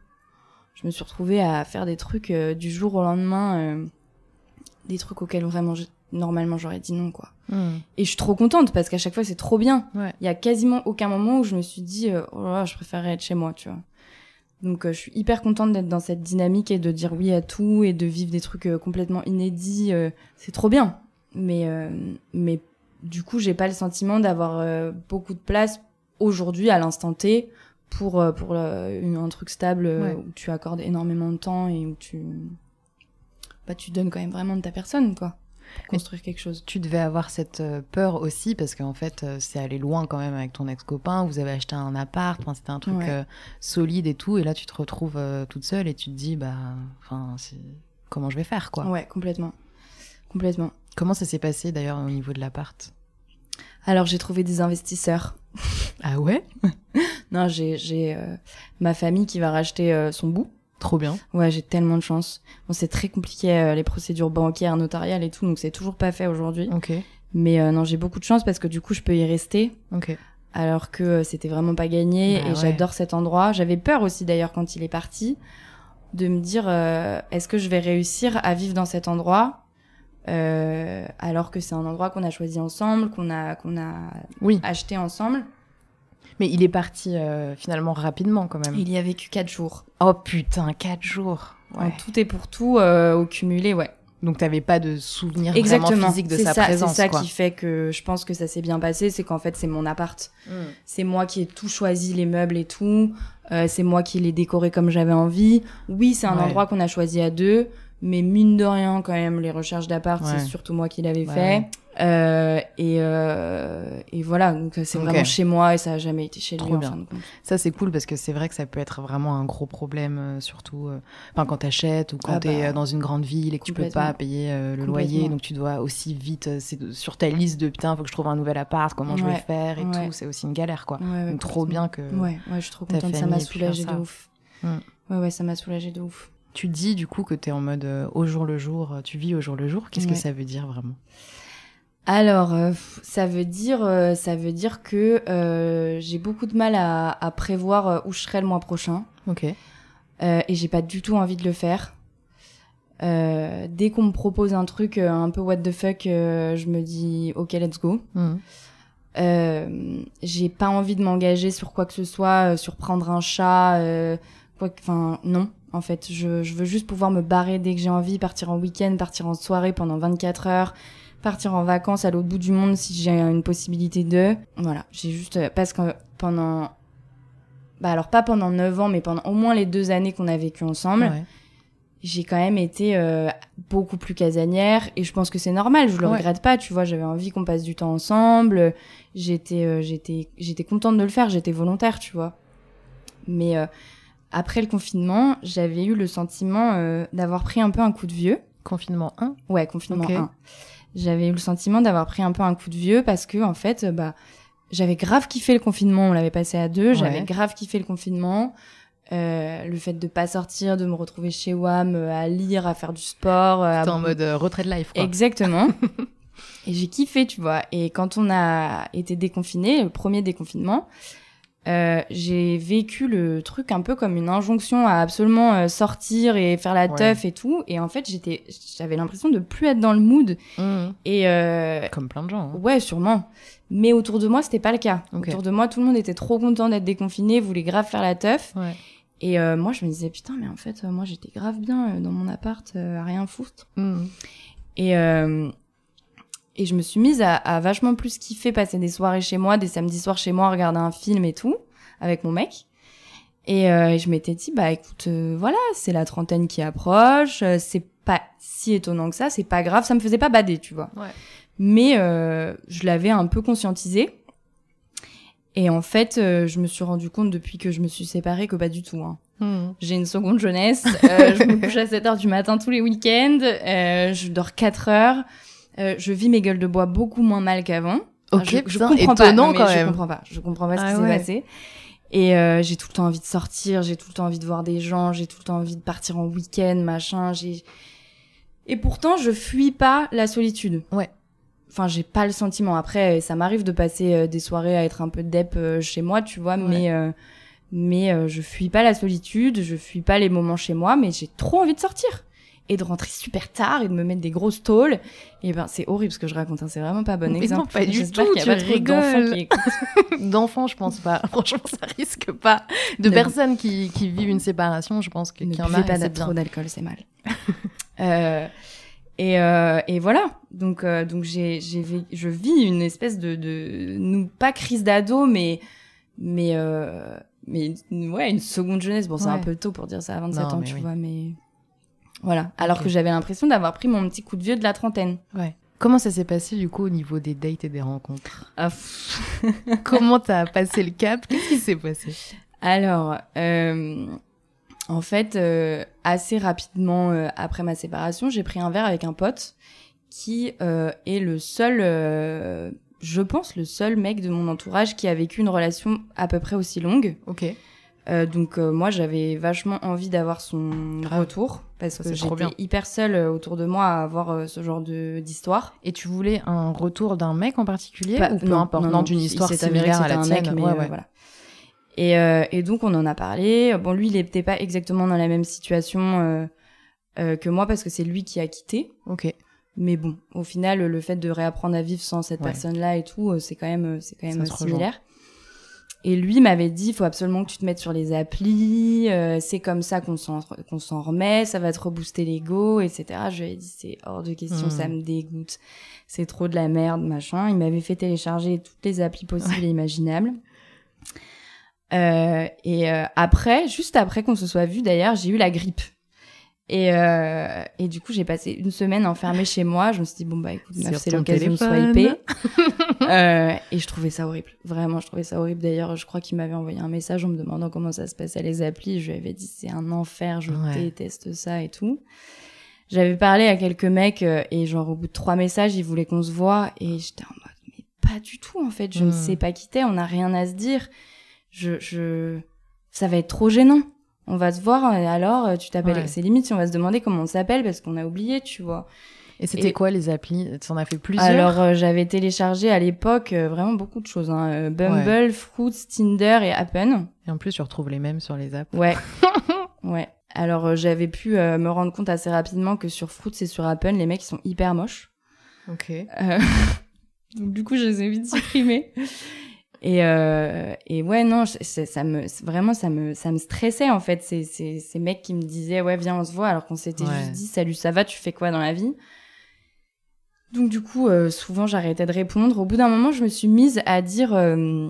Je me suis retrouvée à faire des trucs euh, du jour au lendemain, euh, des trucs auxquels vraiment je- normalement j'aurais dit non quoi. Hmm. Et je suis trop contente parce qu'à chaque fois c'est trop bien. Ouais. Il y a quasiment aucun moment où je me suis dit oh là là, je préférerais être chez moi, tu vois. Donc euh, je suis hyper contente d'être dans cette dynamique et de dire oui à tout et de vivre des trucs euh, complètement inédits. euh, c'est trop bien. Mais euh, mais du coup j'ai pas le sentiment d'avoir euh, beaucoup de place aujourd'hui à l'instant T pour euh, pour une- un truc stable Ouais. où tu accordes énormément de temps et où tu bah tu donnes quand même vraiment de ta personne quoi construire quelque chose. Tu devais avoir cette euh, peur aussi parce qu'en fait, euh, c'est allé loin quand même avec ton ex-copain. Vous avez acheté un appart, enfin, c'était un truc Ouais. euh, solide et tout. Et là, tu te retrouves euh, toute seule et tu te dis, bah, enfin, comment je vais faire quoi? Ouais, complètement. Complètement. Comment ça s'est passé d'ailleurs au niveau de l'appart? Alors j'ai trouvé des investisseurs. Ah ouais? Non, j'ai j'ai euh, ma famille qui va racheter son bout. Trop bien. Ouais, j'ai tellement de chance. Bon, c'est très compliqué euh, les procédures bancaires, notariales et tout, donc c'est toujours pas fait aujourd'hui. Ok, Mais euh, non, j'ai beaucoup de chance parce que du coup, je peux y rester. ok. Alors que euh, c'était vraiment pas gagné Bah et ouais. j'adore cet endroit. J'avais peur aussi d'ailleurs quand il est parti de me dire est-ce que je vais réussir à vivre dans cet endroit alors que c'est un endroit qu'on a choisi ensemble, qu'on a qu'on a Oui, acheté ensemble. Mais il est parti euh, finalement rapidement quand même. Il y a vécu quatre jours. Oh putain, quatre jours. En Ouais. tout et pour tout, euh, au cumulé, ouais. Donc t'avais pas de souvenir Exactement. vraiment physique de C'est sa ça, présence. C'est ça quoi. qui fait que je pense que ça s'est bien passé, c'est qu'en fait c'est mon appart. Mm. C'est moi qui ai tout choisi, les meubles et tout. Euh, c'est moi qui l'ai décoré comme j'avais envie. Oui, c'est un Ouais. endroit qu'on a choisi à deux, mais mine de rien quand même, les recherches d'appart, Ouais. c'est surtout moi qui l'avais fait. Euh, et, euh, et voilà, donc c'est vraiment chez moi et ça a jamais été chez lui en bien. fin de compte. Ça c'est cool parce que c'est vrai que ça peut être vraiment un gros problème, euh, surtout euh, enfin, quand t'achètes ou quand Ah t'es bah, euh, dans une grande ville et que tu peux pas payer le loyer, donc tu dois aussi vite, c'est sur ta liste de putain, faut que je trouve un nouvel appart, comment je vais faire et ouais. tout, c'est aussi une galère quoi. Ouais, ouais, donc trop bien que Ouais, ouais, je suis trop contente, ça m'a soulagée de ouf. Mm. Ouais, ouais, ça m'a soulagée de ouf. tu dis du coup que t'es en mode au jour le jour, tu vis au jour le jour. Qu'est-ce que ça veut dire vraiment? Alors, euh, ça veut dire, euh, ça veut dire que euh, j'ai beaucoup de mal à, à prévoir euh, où je serai le mois prochain, Ok. euh, et j'ai pas du tout envie de le faire. Euh, dès qu'on me propose un truc un peu what the fuck, je me dis ok let's go. Euh, j'ai pas envie de m'engager sur quoi que ce soit, sur prendre un chat, euh, quoi, que- enfin non. En fait, je, je veux juste pouvoir me barrer dès que j'ai envie, partir en week-end, partir en soirée pendant 24 heures, partir en vacances à l'autre bout du monde si j'ai une possibilité de. Voilà, j'ai juste euh, parce que pendant, bah alors pas pendant 9 ans, mais pendant au moins les deux années qu'on a vécu ensemble, Ouais. j'ai quand même été euh, beaucoup plus casanière et je pense que c'est normal je le Ouais. regrette pas tu vois j'avais envie qu'on passe du temps ensemble j'étais euh, j'étais j'étais contente de le faire j'étais volontaire tu vois mais euh, après le confinement j'avais eu le sentiment d'avoir pris un peu un coup de vieux Confinement 1 ouais confinement Ok. 1 j'avais eu le sentiment d'avoir pris un peu un coup de vieux parce que en fait euh, bah j'avais grave kiffé le confinement on l'avait passé à deux j'avais Ouais. grave kiffé le confinement euh, le fait de pas sortir, de me retrouver chez WAM, euh, à lire, à faire du sport. euh, à en mode retrait de life quoi. Exactement. et j'ai kiffé, tu vois. Et quand on a été déconfiné, le premier déconfinement, euh, j'ai vécu le truc un peu comme une injonction à absolument euh, sortir et faire la Ouais. teuf et tout. Et en fait, j'étais, j'avais l'impression de plus être dans le mood. Mhm. Et euh, Comme plein de gens. hein. Ouais, sûrement. Mais autour de moi, c'était pas le cas. Autour de moi, tout le monde était trop content d'être déconfiné, voulait grave faire la teuf. Ouais. Et euh, moi, je me disais, putain, mais en fait, euh, moi, j'étais grave bien dans mon appart, à rien foutre. Mhm. Et, euh, et je me suis mise à, à vachement plus kiffer passer des soirées chez moi, des samedis soirs chez moi, regarder un film et tout, avec mon mec. Et euh, je m'étais dit, bah écoute, euh, voilà, c'est la trentaine qui approche, euh, c'est pas si étonnant que ça, c'est pas grave, ça me faisait pas bader, tu vois. Ouais. Mais euh, je l'avais un peu conscientisé. Et en fait, euh, je me suis rendu compte depuis que je me suis séparée que pas du tout. Hein. Hmm. J'ai une seconde jeunesse. euh, je me couche à 7 heures du matin tous les week-ends. euh, je dors 4 heures. Euh, je vis mes gueules de bois beaucoup moins mal qu'avant. Ok, je, je putain, comprends pas. étonnant non, mais quand je même. comprends pas. Je comprends pas ce Ah qui s'est ouais. passé. Et euh, j'ai tout le temps envie de sortir, j'ai tout le temps envie de voir des gens, j'ai tout le temps envie de partir en week-end, machin. J'ai et pourtant je fuis pas la solitude. Ouais. Enfin, j'ai pas le sentiment. Après, ça m'arrive de passer euh, des soirées à être un peu dep euh, chez moi, tu vois, Ouais. mais euh, mais euh, je fuis pas la solitude, je fuis pas les moments chez moi, mais j'ai trop envie de sortir et de rentrer super tard et de me mettre des grosses tôles. Et ben c'est horrible ce que je raconte, hein, c'est vraiment pas bon Mais exemple. non, pas du tout, qu'il y a tu pas trop d'enfants qui je pense pas. Franchement, ça risque pas. De Ne- personnes qui, qui vivent une séparation, je pense qu'il y en a. et pas bien. trop d'alcool, c'est mal. euh, et, euh, et voilà. Donc, euh, donc j'ai, j'ai, je vis une espèce de, de, nous pas crise d'ado, mais, mais, mais ouais, une seconde jeunesse. Bon, c'est un peu tôt pour dire ça à 27 Non, ans, tu oui. vois, mais voilà. Alors que j'avais l'impression d'avoir pris mon petit coup de vieux de la trentaine. Ouais. Comment ça s'est passé du coup au niveau des dates et des rencontres Ah. Comment t'as passé le cap? Qu'est-ce qui s'est passé? Alors, euh, en fait, euh, assez rapidement euh, après ma séparation, j'ai pris un verre avec un pote qui euh, est le seul, euh, je pense, le seul mec de mon entourage qui a vécu une relation à peu près aussi longue. Ok. Euh, donc euh, moi, j'avais vachement envie d'avoir son Grave. retour parce que j'étais hyper seule euh, autour de moi à avoir euh, ce genre de d'histoire. Et tu voulais un retour d'un mec en particulier Pas- ou peu importe Non, d'une histoire similaire à la tienne? mec, mais ouais, ouais. voilà. Et, et donc on en a parlé. Bon, lui, il n'était pas exactement dans la même situation que moi parce que c'est lui qui a quitté. Ok. Mais bon, au final, le fait de réapprendre à vivre sans cette Ouais. personne-là et tout, c'est quand même, c'est quand même similaire. Et lui m'avait dit, il faut absolument que tu te mettes sur les applis. euh, c'est comme ça qu'on s'en qu'on s'en remet. Ça va te rebooster l'ego, etc. Je lui ai dit, c'est hors de question, Hmm. ça me dégoûte. C'est trop de la merde, machin. Il m'avait fait télécharger toutes les applis possibles et imaginables. Euh, et euh, après, juste après qu'on se soit vu, d'ailleurs, j'ai eu la grippe. Et, euh, et du coup, j'ai passé une semaine enfermée chez moi. Je me suis dit, bon, bah écoute, c'est l'occasion de swiper. Euh, et je trouvais ça horrible. Vraiment, je trouvais ça horrible. D'ailleurs, je crois qu'il m'avait envoyé un message en me demandant comment ça se passait les applis. Je lui avais dit, c'est un enfer, je Ouais. déteste ça et tout. J'avais parlé à quelques mecs euh, et genre au bout de trois messages, ils voulaient qu'on se voit et j'étais en mode, mais pas du tout en fait. Je ne Hmm. sais pas qui t'es, on n'a rien à se dire. Je, je, ça va être trop gênant. On va se voir et alors euh, tu t'appelles. Ouais. C'est limite si on va se demander comment on s'appelle parce qu'on a oublié, tu vois. Et c'était Et- quoi les applis? Tu en as fait plusieurs? Alors, euh, j'avais téléchargé à l'époque euh, vraiment beaucoup de choses. Hein. Euh, Bumble, Fruits, Tinder et Appen. Et en plus, tu retrouves les mêmes sur les apps. Ouais. ouais. Alors, euh, j'avais pu euh, me rendre compte assez rapidement que sur Fruits et sur Appen, les mecs, ils sont hyper moches. Ok. Euh, Donc, du coup, je les ai vite supprimés. Et, euh, et ouais, non, je- c'est- ça me, vraiment, ça me, ça me stressait, en fait. Ces, ces, ces mecs qui me disaient, ouais, viens, on se voit, alors qu'on s'était Ouais. juste dit, salut, ça va, tu fais quoi dans la vie? Donc, du coup, euh, souvent, j'arrêtais de répondre. Au bout d'un moment, je me suis mise à dire, euh,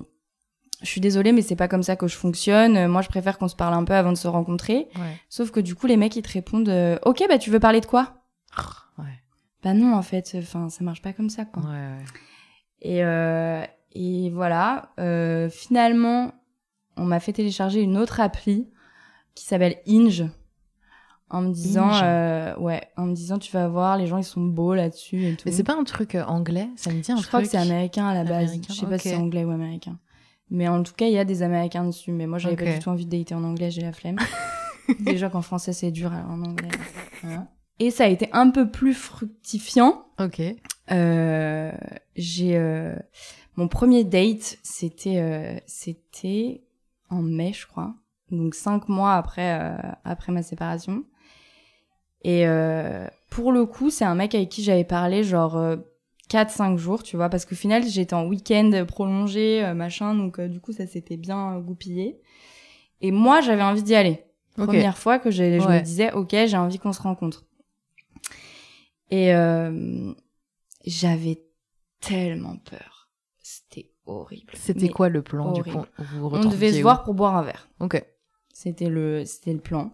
je suis désolée, mais c'est pas comme ça que je fonctionne. Euh, Moi, je préfère qu'on se parle un peu avant de se rencontrer. Ouais. Sauf que du coup, les mecs, ils te répondent, euh, ok, bah, tu veux parler de quoi? Ouais. Bah non, en fait, enfin, ça marche pas comme ça, quoi. Ouais, ouais. Et, euh, et voilà, euh, finalement, on m'a fait télécharger une autre appli qui s'appelle Inge. En me disant, euh, ouais, en me disant, tu vas voir, les gens, ils sont beaux là-dessus et tout. Mais c'est pas un truc euh, anglais? Ça me dit un Je truc. crois que c'est américain à la base. Américain, Je sais pas si c'est anglais ou américain. Mais en tout cas, il y a des américains dessus. Mais moi, j'avais Ok. pas du tout envie de dater en anglais, j'ai la flemme. Déjà qu'en français, c'est dur, alors en anglais. voilà. Et ça a été un peu plus fructifiant. Ok. Euh, j'ai euh, mon premier date, c'était euh, c'était en mai, je crois. Donc cinq mois après euh, après ma séparation. Et euh, pour le coup, c'est un mec avec qui j'avais parlé genre euh, 4-5 jours, tu vois, parce qu'au final, j'étais en week-end prolongé, euh, machin, donc euh, du coup, ça s'était bien euh, goupillé. Et moi, j'avais envie d'y aller. Ok. Première fois que je Ouais. me disais, ok, j'ai envie qu'on se rencontre. Et euh, j'avais tellement peur. C'était horrible. C'était quoi le plan du coup Vous vous On devait se voir pour boire un verre. Ok. C'était le, c'était le plan.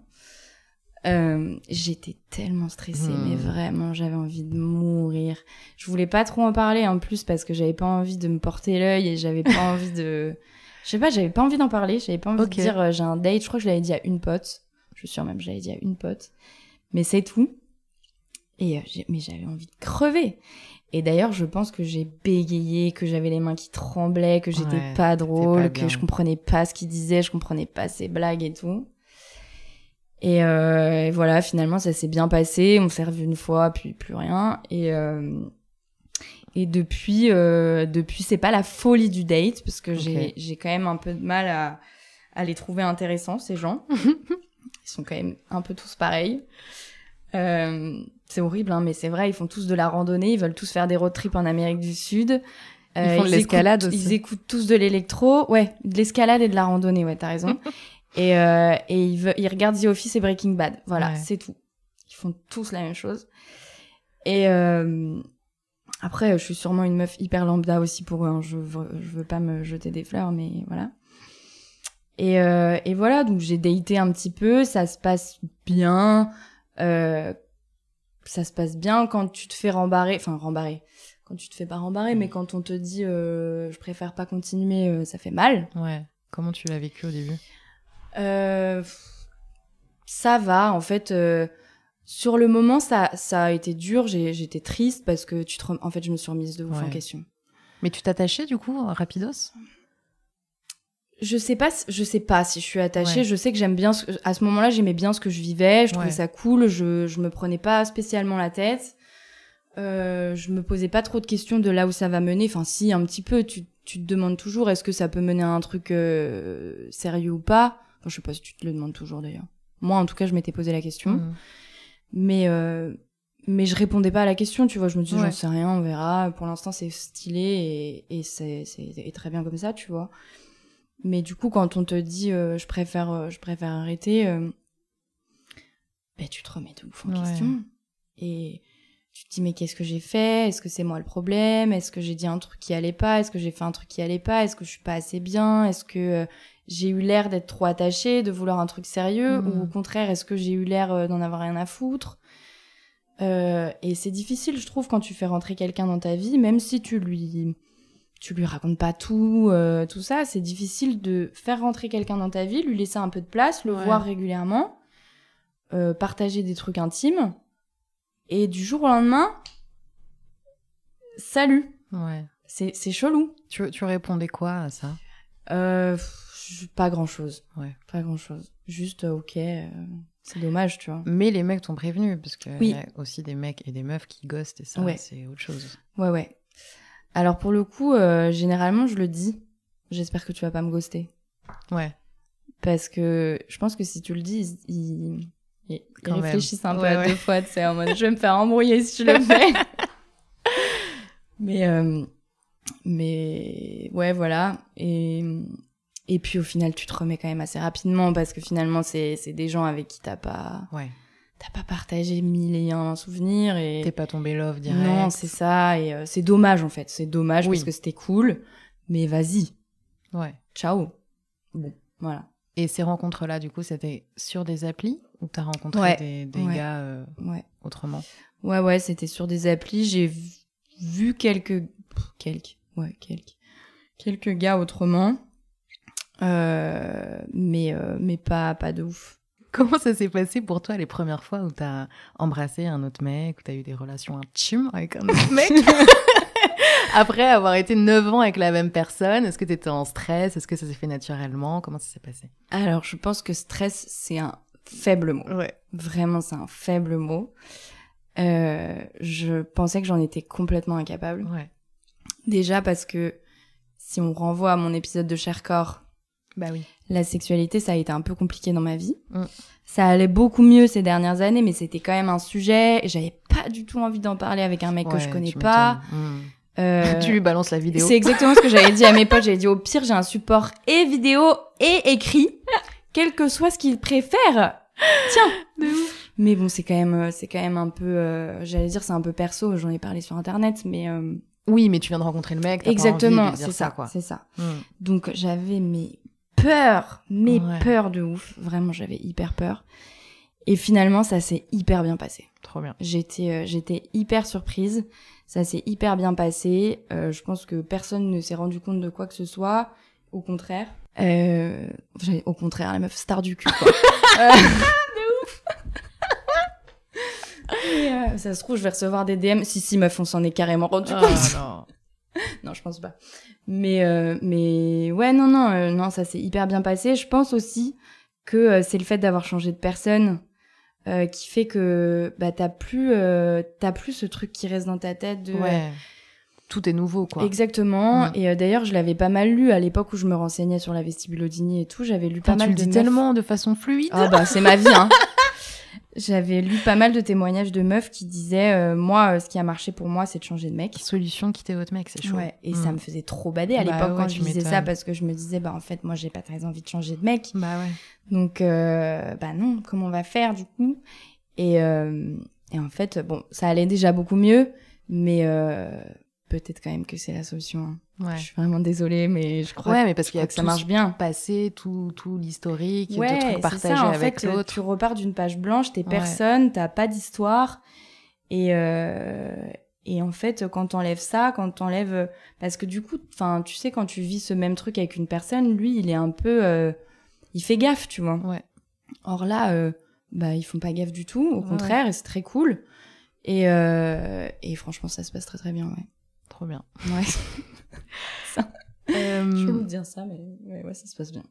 Euh, j'étais tellement stressée, Hmm. mais vraiment, j'avais envie de mourir. Je voulais pas trop en parler en plus parce que j'avais pas envie de me porter l'œil et j'avais pas envie de. Je sais pas, j'avais pas envie d'en parler. J'avais pas envie de dire euh, j'ai un date. Je crois que je l'avais dit à une pote. Je suis sûre même que je l'avais dit à une pote. Mais c'est tout. Et euh, mais j'avais envie de crever. Et d'ailleurs, je pense que j'ai bégayé, que j'avais les mains qui tremblaient, que j'étais Ouais, pas drôle, pas que je comprenais pas ce qu'il disait, je comprenais pas ses blagues et tout. Et, euh, et voilà, finalement, ça s'est bien passé. On s'est revu une fois, puis plus rien. Et, euh, et depuis, euh, depuis, c'est pas la folie du date, parce que j'ai j'ai quand même un peu de mal à, à les trouver intéressants, ces gens. Ils sont quand même un peu tous pareils. Euh, c'est horrible, hein, mais c'est vrai, ils font tous de la randonnée, ils veulent tous faire des road trips en Amérique du Sud. Ils font de l'escalade aussi. Ils écoutent tous de l'électro, ouais, de l'escalade et de la randonnée, ouais, t'as raison. et euh, et ils, veulent- ils regardent The Office et Breaking Bad, voilà, Ouais. c'est tout. Ils font tous la même chose. Et euh, après, je suis sûrement une meuf hyper lambda aussi pour eux. hein. Je, veux, je veux pas me jeter des fleurs, mais voilà. Et, euh, et voilà, donc j'ai daté un petit peu, ça se passe bien. Euh, ça se passe bien quand tu te fais rembarrer, enfin rembarrer, quand tu te fais pas rembarrer, mais quand on te dit euh, je préfère pas continuer, euh, ça fait mal. Ouais. Comment tu l'as vécu au début? Euh, ça va, en fait. sur le moment, ça, ça a été dur. j'ai- J'étais triste parce que tu te, rem- en fait, je me suis remise de ouf en Ouais. question. Mais tu t'attachais du coup, rapidos? Je sais pas, je sais pas si je suis attachée. Ouais. Je sais que j'aime bien. Ce, à ce moment-là, j'aimais bien ce que je vivais. Je trouvais Ouais. ça cool. Je, je me prenais pas spécialement la tête. Euh, je me posais pas trop de questions de là où ça va mener. Enfin, si un petit peu. Tu, tu te demandes toujours est-ce que ça peut mener à un truc euh, sérieux ou pas? Enfin, je sais pas si tu te le demandes toujours d'ailleurs. Moi, en tout cas, je m'étais posé la question. Mhm. mais euh, mais je répondais pas à la question tu vois je me dis Ouais. j'en sais rien on verra pour l'instant c'est stylé et, et c'est très bien comme ça tu vois mais du coup quand on te dit euh, je préfère euh, je préfère arrêter euh, ben tu te remets de ouf en Ouais. question. Et tu te dis mais qu'est-ce que j'ai fait? Est-ce que c'est moi le problème? Est-ce que j'ai dit un truc qui allait pas? Est-ce que j'ai fait un truc qui allait pas? Est-ce que je suis pas assez bien? Est-ce que j'ai eu l'air d'être trop attachée, de vouloir un truc sérieux, ou au contraire, est-ce que j'ai eu l'air d'en avoir rien à foutre? Et c'est difficile, je trouve, quand tu fais rentrer quelqu'un dans ta vie, même si tu lui tu lui racontes pas tout, euh, tout ça, c'est difficile de faire rentrer quelqu'un dans ta vie, lui laisser un peu de place, le Ouais. voir régulièrement, euh, partager des trucs intimes, et du jour au lendemain, salut, Ouais. c'est c'est chelou. Tu, tu répondais quoi à ça? Euh, pas grand chose. Ouais. Pas grand chose. Juste, ok, c'est dommage, tu vois. Mais les mecs t'ont prévenu, parce qu'il Oui. y a aussi des mecs et des meufs qui ghostent et ça, Ouais. c'est autre chose. Ouais, ouais. Alors, pour le coup, euh, généralement, je le dis. J'espère que tu vas pas me ghoster. Ouais. Parce que je pense que si tu le dis, ils, ils- réfléchissent un peu Ouais, à ouais. deux fois, tu sais, en mode je vais me faire embrouiller si tu le fais. mais, euh, mais ouais, voilà. Et, et puis au final, tu te remets quand même assez rapidement parce que finalement, c'est c'est des gens avec qui t'as pas, Ouais. T'as pas partagé mille et un souvenirs. Et... T'es pas tombé love direct. Non, c'est ça. Et euh, c'est dommage en fait. C'est dommage Oui. parce que c'était cool. Mais vas-y, Ouais. ciao. Bon, voilà. Et ces rencontres-là, du coup, c'était sur des applis ou t'as rencontré Ouais. des, des Ouais. gars euh, Ouais. autrement? Ouais, ouais, c'était sur des applis. J'ai vu, quelques, quelques, ouais, quelques, quelques gars autrement, euh, mais euh, mais pas pas de ouf. Comment ça s'est passé pour toi les premières fois où t'as embrassé un autre mec, où t'as eu des relations intimes avec un autre mec? Après avoir été 9 ans avec la même personne, est-ce que t'étais en stress? Est-ce que ça s'est fait naturellement? Comment ça s'est passé? Alors, je pense que stress c'est un faible mot. Ouais. Vraiment, c'est un faible mot. Euh, je pensais que j'en étais complètement incapable. Ouais. Déjà parce que si on renvoie à mon épisode de Cher Corps, Bah oui. La sexualité, ça a été un peu compliqué dans ma vie. Mm. Ça allait beaucoup mieux ces dernières années, mais c'était quand même un sujet. et J'avais pas du tout envie d'en parler avec un mec que je connais pas. m'étonnes. Mm. Euh, tu lui balances la vidéo. C'est exactement ce que j'avais dit à mes potes. J'avais dit au pire, j'ai un support et vidéo et écrit, quel que soit ce qu'ils préfèrent. Tiens. Mais bon, c'est quand même, euh, c'est quand même un peu, euh, j'allais dire, c'est un peu perso. J'en ai parlé sur internet, mais euh, Oui, mais tu viens de rencontrer le mec. exactement, c'est ça, quoi. c'est ça. Mm. Donc j'avais mes peurs, mes Ouais. peurs de ouf. Vraiment, j'avais hyper peur. Et finalement, ça s'est hyper bien passé. Trop bien. J'étais euh, j'étais hyper surprise. Ça s'est hyper bien passé. Euh, je pense que personne ne s'est rendu compte de quoi que ce soit. Au contraire. Euh, au contraire, la meuf star du cul, quoi. Euh, Et, euh, ça se trouve, je vais recevoir des DM. Si, si, meuf, on s'en est carrément rendu Oh compte. non. non, je pense pas. Mais, euh, mais ouais, non, non, euh, non, ça s'est hyper bien passé. Je pense aussi que euh, c'est le fait d'avoir changé de personne qui fait que bah t'as plus, t'as plus ce truc qui reste dans ta tête de. Ouais. Tout est nouveau, quoi. Exactement. Et d'ailleurs, je l'avais pas mal lu à l'époque où je me renseignais sur la vestibulodynie et tout. J'avais lu pas mal tu le de dis meufs- tellement de façon fluide. Ah bah c'est ma vie. Hein. J'avais lu pas mal de témoignages de meufs qui disaient euh, moi, euh, ce qui a marché pour moi, c'est de changer de mec. Solution quitter votre mec, c'est chaud. Ouais, et ça me faisait trop bader à Bah l'époque ouais, quand je disais ça parce que je me disais bah en fait moi j'ai pas très envie de changer de mec Bah ouais. donc euh, bah non comment on va faire du coup? Et euh, et en fait bon ça allait déjà beaucoup mieux mais euh, peut-être quand même que c'est la solution hein. Ouais. je suis vraiment désolée mais je crois Ouais, mais parce qu'il y a crois que ça marche bien passé, tout, tout l'historique, ouais trucs c'est partagés ça en avec fait l'autre. tu repars d'une page blanche t'es personne t'as pas d'histoire et euh, et en fait quand t'enlèves ça quand t'enlèves parce que du coup enfin tu sais quand tu vis ce même truc avec une personne lui il est un peu euh, il fait gaffe tu vois Ouais. or là euh, bah ils font pas gaffe du tout au contraire et c'est très cool et euh, et franchement ça se passe très très bien ouais Trop bien. ouais Euh, je vais vous dire ça mais ouais, ouais ça se passe bien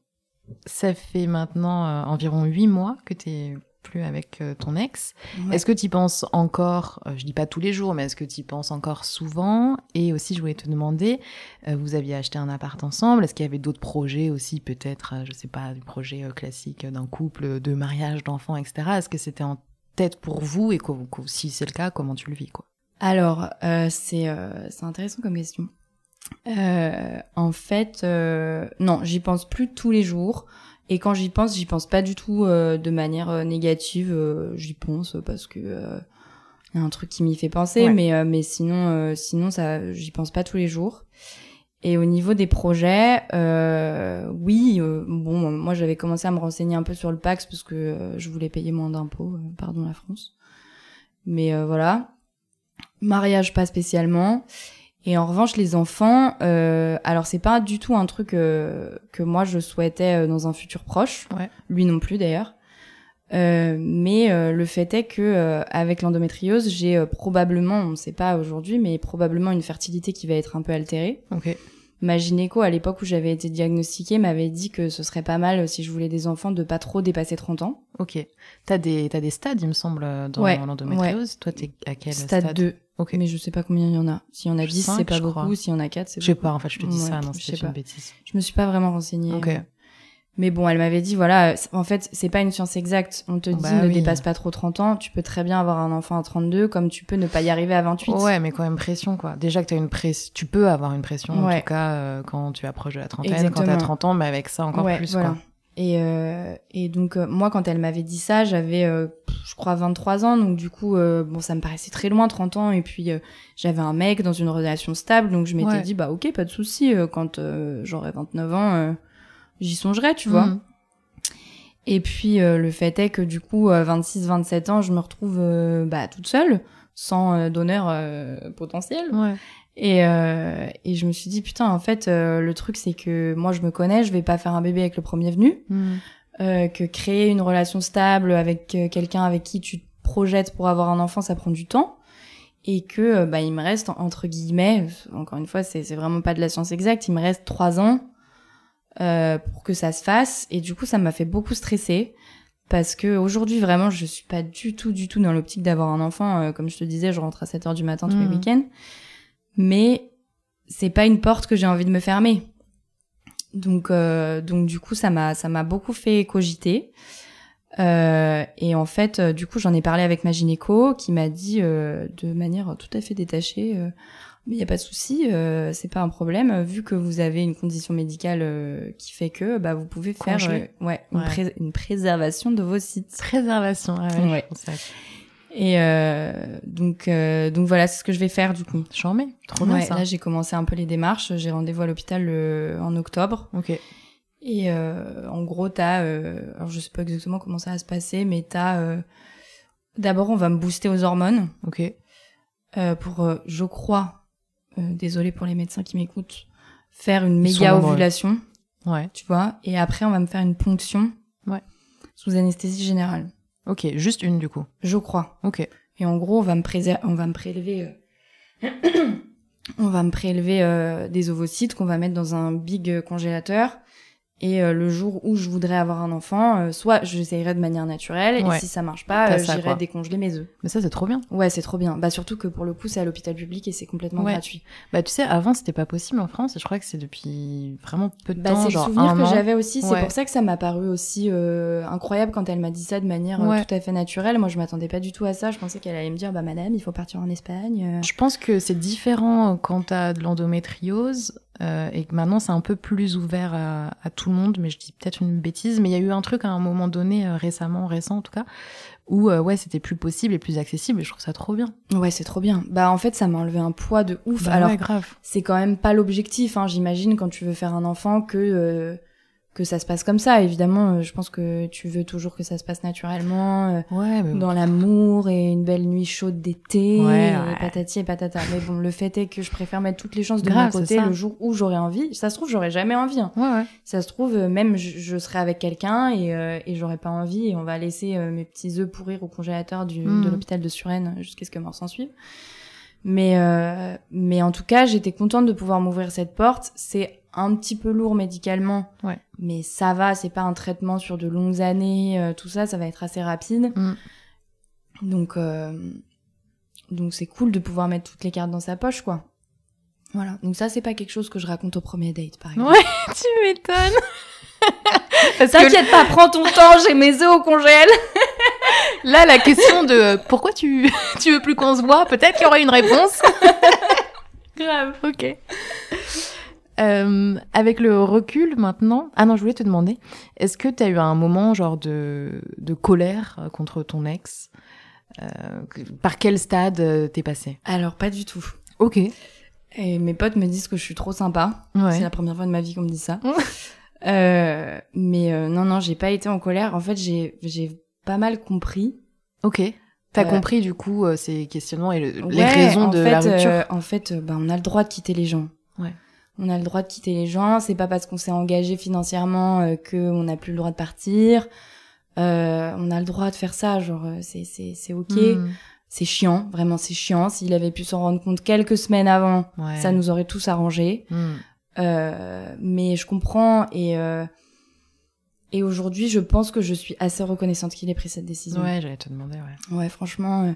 ça fait maintenant euh, environ huit mois que t'es plus avec euh, ton ex. Ouais. Est-ce que tu penses encore, euh, je dis pas tous les jours, mais est-ce que tu penses encore souvent? Et aussi, je voulais te demander, euh, vous aviez acheté un appart ensemble, est-ce qu'il y avait d'autres projets aussi, peut-être, euh, je sais pas, du projet euh, classique d'un couple, de mariage, d'enfants, etc. Est-ce que c'était en tête pour vous? Et que, que- si c'est le cas, comment tu le vis quoi? Alors, euh, c'est euh, c'est intéressant comme question. Euh, en fait, euh, non, j'y pense plus tous les jours. Et quand j'y pense, j'y pense pas du tout euh, de manière négative. euh, j'y pense parce que euh, y a un truc qui m'y fait penser, Ouais. mais euh, mais sinon, euh, sinon ça, j'y pense pas tous les jours. Et au niveau des projets, euh, oui, euh, bon, moi j'avais commencé à me renseigner un peu sur le Pax parce que euh, je voulais payer moins d'impôts, pardon la France. Mais euh, voilà, mariage pas spécialement. Et en revanche, les enfants, euh, alors c'est pas du tout un truc euh, que moi je souhaitais euh, dans un futur proche, Ouais. lui non plus d'ailleurs. Euh, mais euh, le fait est que euh, avec l'endométriose, j'ai probablement, on ne sait pas aujourd'hui, mais probablement une fertilité qui va être un peu altérée. Ok. Ma gynéco, à l'époque où j'avais été diagnostiquée, m'avait dit que ce serait pas mal, euh, si je voulais des enfants, de pas trop dépasser 30 ans. Ok. T'as des, t'as des stades, il me semble, dans Ouais, l'endométriose. Toi, t'es à quel Stade, stade, 2. Ok. Mais je sais pas combien il y en a. S'il y en a 10, Cinq, c'est pas beaucoup. S'il y en a 4, c'est Je sais beaucoup. pas, en fait, je te dis Ouais, ça, non, pas. une bêtise. Je me suis pas vraiment renseignée. Ok. Mais bon, elle m'avait dit, voilà, en fait, c'est pas une science exacte. On te dit, Bah ne oui. dépasse pas trop 30 ans. Tu peux très bien avoir un enfant à 32, comme tu peux ne pas y arriver à 28. Ouais, mais quand même pression, quoi. Déjà que t'as une pression, tu peux avoir une pression, en tout cas, euh, quand tu approches de la trentaine, quand Exactement. t'as 30 ans, mais avec ça encore Ouais, plus, voilà. quoi. Et, euh, et donc, euh, moi, quand elle m'avait dit ça, j'avais, euh, je crois, 23 ans. Donc, du coup, bon, ça me paraissait très loin, 30 ans. Et puis, j'avais un mec dans une relation stable. Donc, je m'étais Ouais. dit, bah, ok, pas de souci. quand euh, j'aurai 29 ans, j'y songerai, tu vois. Mhm. Et puis euh, le fait est que du coup, 26-27 ans, je me retrouve euh, bah, toute seule, sans euh, donneur euh, potentiel. Ouais. Et, euh, et je me suis dit, putain, en fait, euh, le truc, c'est que moi, je me connais, je vais pas faire un bébé avec le premier venu. Euh, que créer une relation stable avec quelqu'un avec qui tu te projettes pour avoir un enfant, ça prend du temps. Et que bah, il me reste, entre guillemets, encore une fois, c'est c'est vraiment pas de la science exacte, il me reste trois ans euh, pour que ça se fasse. Et du coup, ça m'a fait beaucoup stresser. Parce que aujourd'hui, vraiment, je suis pas du tout, du tout dans l'optique d'avoir un enfant. Euh, comme je te disais, je rentre à 7 heures du matin tous les Mhm. week-ends. Mais c'est pas une porte que j'ai envie de me fermer. Donc, euh, donc du coup, ça m'a, ça m'a beaucoup fait cogiter. Euh, et en fait, euh, du coup, j'en ai parlé avec ma gynéco, qui m'a dit euh, de manière tout à fait détachée, mais il y a pas de souci, euh, c'est pas un problème, vu que vous avez une condition médicale euh, qui fait que, bah, vous pouvez faire, euh, ouais, une, Ouais. pré- une préservation de vos sites. Préservation, ah ouais, Ouais. je. Et euh, donc, euh, donc voilà, c'est ce que je vais faire du coup. J'en mets. Trop bien, Ouais, ça. là, j'ai commencé un peu les démarches. J'ai rendez-vous à l'hôpital euh, en octobre. Ok. Et euh, en gros, t'as, euh, alors je sais pas exactement comment ça va se passer, mais t'as, euh, d'abord on va me booster aux hormones Ok. euh, pour, je crois, désolé pour les médecins qui m'écoutent, faire une méga ovulation, Ouais. tu vois. Et après, on va me faire une ponction, Ouais. sous anesthésie générale, Ok, juste une du coup. je crois. Ok. Et en gros, on va me, on va me prélever, euh, on va me prélever euh, des ovocytes qu'on va mettre dans un big euh, congélateur. Et euh, le jour où je voudrais avoir un enfant, euh, soit j'essayerai de manière naturelle, Ouais. et si ça marche pas, euh, j'irai décongeler mes œufs. Mais ça, c'est trop bien. Ouais, c'est trop bien. Bah surtout que pour le coup, c'est à l'hôpital public et c'est complètement Ouais. gratuit. Bah, tu sais, avant, c'était pas possible en France et je crois que c'est depuis vraiment peu de Bah, temps, c'est le souvenir que j'avais aussi. C'est Ouais. pour ça que ça m'a paru aussi euh, incroyable quand elle m'a dit ça de manière euh, tout à fait naturelle. Moi, je m'attendais pas du tout à ça. Je pensais qu'elle allait me dire, bah madame, il faut partir en Espagne. Je pense que c'est différent quand t'as de l'endométriose euh, et que maintenant c'est un peu plus ouvert à, à tout le monde, mais je dis peut-être une bêtise, mais il y a eu un truc à un moment donné, euh, récemment, récent en tout cas, où euh, ouais c'était plus possible et plus accessible et je trouve ça trop bien. Ouais, c'est trop bien. Bah en fait, ça m'a enlevé un poids de ouf. Bah Alors ouais, grave. c'est quand même pas l'objectif. Hein. J'imagine quand tu veux faire un enfant que euh, que ça se passe comme ça. Évidemment, euh, je pense que tu veux toujours que ça se passe naturellement, euh, Ouais, mais dans l'amour et une belle nuit chaude d'été, Ouais, et ouais. patati et patata. Mais bon, le fait est que je préfère mettre toutes les chances de Grave, mon côté le jour où j'aurai envie. Ça se trouve, j'aurai jamais envie. hein. Ça se trouve, euh, même je, je serai avec quelqu'un et, euh, et j'aurai pas envie et on va laisser euh, mes petits œufs pourrir au congélateur du, de l'hôpital de Suresnes jusqu'à ce que mort s'en suive. Mais, euh, mais en tout cas, j'étais contente de pouvoir m'ouvrir cette porte. C'est un petit peu lourd médicalement, Ouais. mais ça va, c'est pas un traitement sur de longues années, euh, tout ça, ça va être assez rapide. Mm. Donc, euh, donc c'est cool de pouvoir mettre toutes les cartes dans sa poche, quoi. Voilà. Donc ça, c'est pas quelque chose que je raconte au premier date, par exemple. Ouais, tu m'étonnes. Que T'inquiète pas, prends ton temps, j'ai mes œufs au congèle. là, la question de euh, pourquoi tu, tu veux plus qu'on se voit, peut-être qu'il y aura une réponse. Grave, ok. Euh, avec le recul maintenant, ah non, je voulais te demander, est-ce que tu as eu un moment genre de, de colère euh, contre ton ex? Euh, Par quel stade t'es passé? Alors, pas du tout. Ok. Et mes potes me disent que je suis trop sympa. C'est la première fois de ma vie qu'on me dit ça. Euh, mais euh, non, non, j'ai pas été en colère. En fait, j'ai j'ai pas mal compris. Ok. T'as Euh, compris du coup euh, ces questionnements et le- les raisons de fait, la rupture. euh, en fait, bah, on a le droit de quitter les gens. Ouais. On a le droit de quitter les gens. C'est pas parce qu'on s'est engagé financièrement que on n'a plus le droit de partir. Euh, on a le droit de faire ça. Genre, c'est c'est c'est ok. Hmm. C'est chiant, vraiment, c'est chiant. S'il avait pu s'en rendre compte quelques semaines avant, Ouais. ça nous aurait tous arrangé. Hmm. Euh, mais je comprends et euh, et aujourd'hui, je pense que je suis assez reconnaissante qu'il ait pris cette décision. Ouais, j'allais te demander, ouais. Ouais, franchement, euh,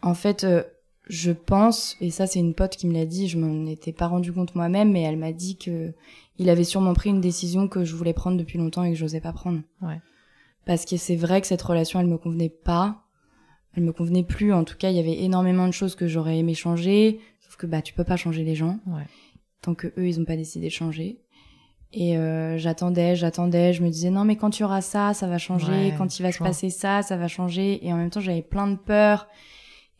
en fait, euh, je pense, et ça c'est une pote qui me l'a dit, je m'en étais pas rendu compte moi-même, mais elle m'a dit que il avait sûrement pris une décision que je voulais prendre depuis longtemps et que j'osais pas prendre. Ouais. Parce que c'est vrai que cette relation, elle me convenait pas, elle me convenait plus. En tout cas, il y avait énormément de choses que j'aurais aimé changer, sauf que bah tu peux pas changer les gens Ouais. Tant que eux ils ont pas décidé de changer. Et euh, j'attendais, j'attendais, je me disais non mais quand tu auras ça, ça va changer, Ouais, quand il va se passer ça, ça va changer. Et en même temps j'avais plein de peur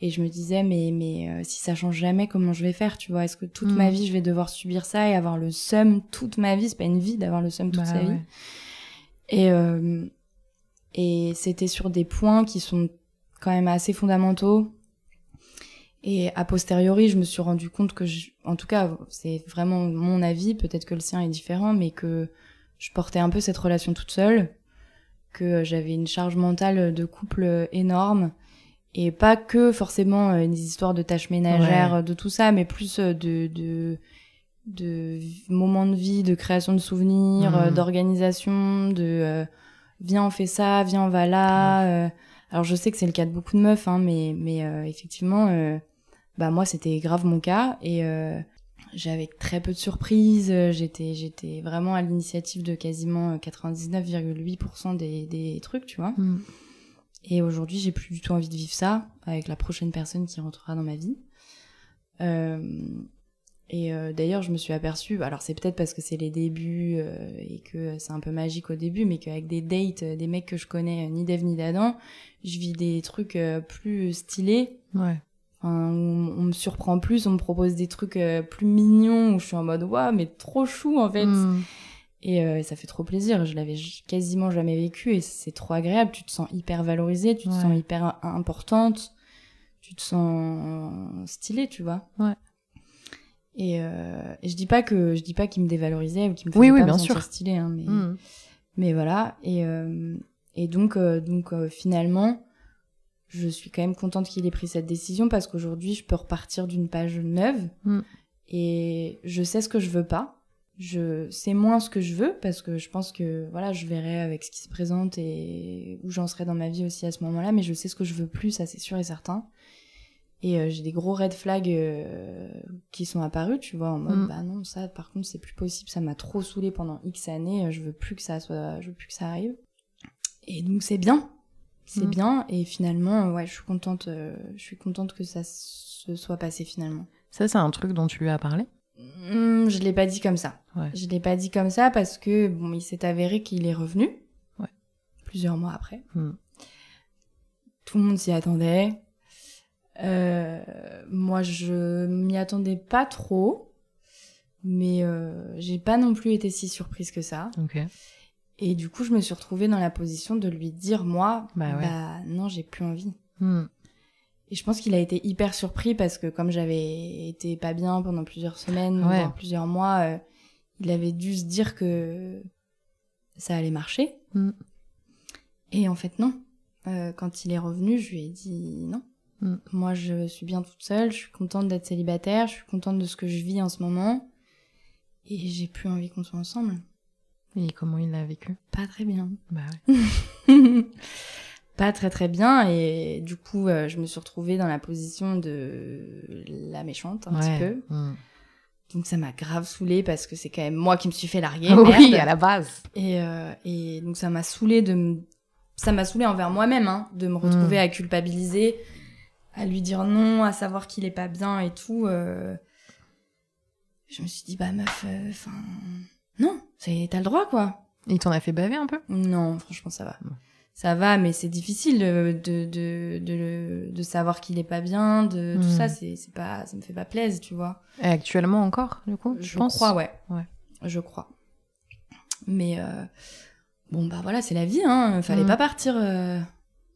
et je me disais mais mais euh, si ça change jamais, comment je vais faire, tu vois? Est-ce que toute Mm. ma vie je vais devoir subir ça et avoir le seum toute ma vie? C'est pas une vie d'avoir le seum toute Bah sa vie. ouais. Et euh, et c'était sur des points qui sont quand même assez fondamentaux. Et a posteriori, je me suis rendu compte que, je, en tout cas, c'est vraiment mon avis, peut-être que le sien est différent, mais que je portais un peu cette relation toute seule, que j'avais une charge mentale de couple énorme, et pas que forcément euh, des histoires de tâches ménagères, Ouais. de tout ça, mais plus euh, de, de, de moments de vie, de création de souvenirs, euh, d'organisation, de euh, viens on fait ça, viens on va là. euh. alors je sais que c'est le cas de beaucoup de meufs, hein, mais mais euh, effectivement, euh, bah moi c'était grave mon cas et euh, j'avais très peu de surprises. euh, J'étais j'étais vraiment à l'initiative de quasiment euh, 99,8% des des trucs, tu vois. Hmm. Et aujourd'hui, j'ai plus du tout envie de vivre ça avec la prochaine personne qui rentrera dans ma vie. Euh, et euh, d'ailleurs, je me suis aperçue, alors c'est peut-être parce que c'est les débuts euh, et que c'est un peu magique au début, mais qu'avec des dates, euh, des mecs que je connais euh, ni d'Ève ni d'Adam, je vis des trucs euh, plus stylés. Ouais. Enfin, on, on me surprend plus, on me propose des trucs euh, plus mignons où je suis en mode waouh, mais trop chou en fait. Hmm. Et euh, ça fait trop plaisir. Je l'avais quasiment jamais vécu et c'est trop agréable. Tu te sens hyper valorisée, tu te Ouais. sens hyper im- importante, tu te sens stylée, tu vois. Ouais. Et, euh, et je dis pas que je dis pas qu'il me dévalorisait ou qu'il me Oui, faisait oui, pas me sentir sûr. stylée, hein, mais Mm. mais voilà. Et euh, et donc euh, donc euh, finalement, je suis quand même contente qu'il ait pris cette décision parce qu'aujourd'hui, je peux repartir d'une page neuve Mm. et je sais ce que je veux pas. Je sais moins ce que je veux parce que je pense que voilà, je verrai avec ce qui se présente et où j'en serai dans ma vie aussi à ce moment-là, mais je sais ce que je veux plus, ça c'est sûr et certain. Et euh, j'ai des gros red flags euh, qui sont apparus, tu vois, en mode Mm. bah non, ça par contre c'est plus possible, ça m'a trop saoulé pendant X années, je veux plus que ça soit, je veux plus que ça arrive. Et donc c'est bien, c'est Mm. bien et finalement ouais, je suis contente, euh, je suis contente que ça se soit passé finalement. Ça, c'est un truc dont tu lui as parlé? Hmm, je l'ai pas dit comme ça. Ouais. Je l'ai pas dit comme ça parce que bon, il s'est avéré qu'il est revenu. Ouais. Plusieurs mois après. Hmm. Tout le monde s'y attendait. Euh, moi, je m'y attendais pas trop, mais euh, j'ai pas non plus été si surprise que ça. Et du coup, je me suis retrouvée dans la position de lui dire moi, Bah ouais. bah non, j'ai plus envie. Hmm. Et je pense qu'il a été hyper surpris parce que comme j'avais été pas bien pendant plusieurs semaines, Ouais. voire plusieurs mois, euh, il avait dû se dire que ça allait marcher. Mm. Et en fait, non. Euh, quand il est revenu, je lui ai dit non. Mm. Moi, je suis bien toute seule, je suis contente d'être célibataire, je suis contente de ce que je vis en ce moment. Et j'ai plus envie qu'on soit ensemble. Et comment il l'a vécu? Pas très bien. Bah ouais. pas très très bien et du coup euh, je me suis retrouvée dans la position de la méchante un petit peu Hmm. donc ça m'a grave saoulée parce que c'est quand même moi qui me suis fait larguer oui, à la base. et, euh, et donc ça m'a saoulée de me... ça m'a saoulée envers moi-même hein, de me retrouver Mm. à culpabiliser à lui dire non à savoir qu'il est pas bien et tout euh. je me suis dit bah meuf enfin non t'as le droit quoi Il t'en a fait baver un peu non, franchement, ça va. Ça va, mais c'est difficile de, de, de, de, savoir qu'il est pas bien, de tout Hmm. ça, c'est c'est pas, ça me fait pas plaisir, tu vois. Et actuellement encore, du coup Je crois, ouais. Ouais. Je crois. Mais euh, bon, bah voilà, c'est la vie, hein. Fallait Hmm. pas partir, euh,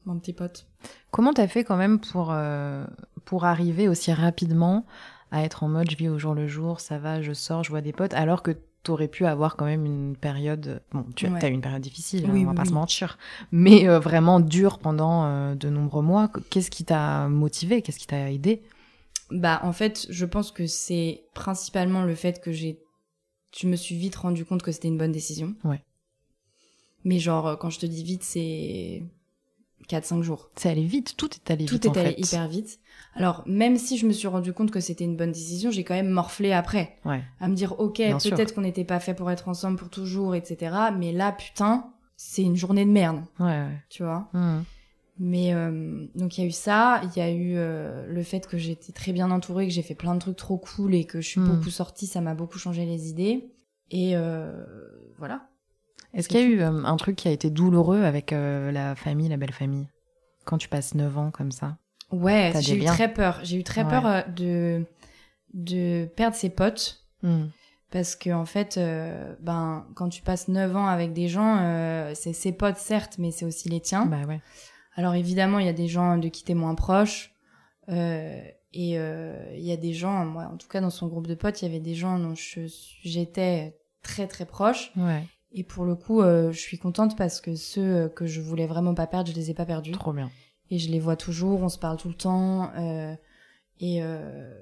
mon petit pote. Comment t'as fait quand même pour, euh, pour arriver aussi rapidement à être en mode je vis au jour le jour, ça va, je sors, je vois des potes, alors que t'aurais pu avoir quand même une période, bon, tu as, Ouais. eu une période difficile, Oui, hein, on va oui, pas oui. se mentir, mais euh, vraiment dure pendant euh, de nombreux mois. Qu'est-ce qui t'a motivé Qu'est-ce qui t'a aidé Bah, en fait, je pense que c'est principalement le fait que j'ai. Je me suis vite rendu compte que c'était une bonne décision. Ouais. Mais genre, euh, quand je te dis vite, c'est 4-5 jours. C'est allé vite, tout est allé Tout vite est en allé fait. hyper vite. Alors, même si je me suis rendu compte que c'était une bonne décision, j'ai quand même morflé après. Ouais. À me dire, ok, peut-être qu'on n'était pas fait pour être ensemble pour toujours, etc. Mais là, putain, c'est une journée de merde, Ouais, ouais. tu vois? Hmm. Mais euh, donc il y a eu ça, il y a eu euh, le fait que j'étais très bien entourée, que j'ai fait plein de trucs trop cool et que je suis Mm. beaucoup sortie, ça m'a beaucoup changé les idées. Et euh, voilà. Est-ce qu'il y a eu euh, un truc qui a été douloureux avec euh, la famille, la belle famille Quand tu passes 9 ans comme ça? Ouais, j'ai eu très peur. J'ai eu très Ouais. peur euh, de de perdre ses potes Hmm. parce que en fait, euh, ben quand tu passes 9 ans avec des gens, c'est ses potes certes, mais c'est aussi les tiens. Bah ouais. Alors évidemment, il y a des gens de qui t'es moins proche. et il y a des gens, moi en tout cas dans son groupe de potes, il y avait des gens dont j'étais très très proche. Ouais, Et pour le coup, euh, je suis contente parce que ceux que je voulais vraiment pas perdre, je les ai pas perdus. trop bien. Et je les vois toujours, on se parle tout le temps. euh, et euh,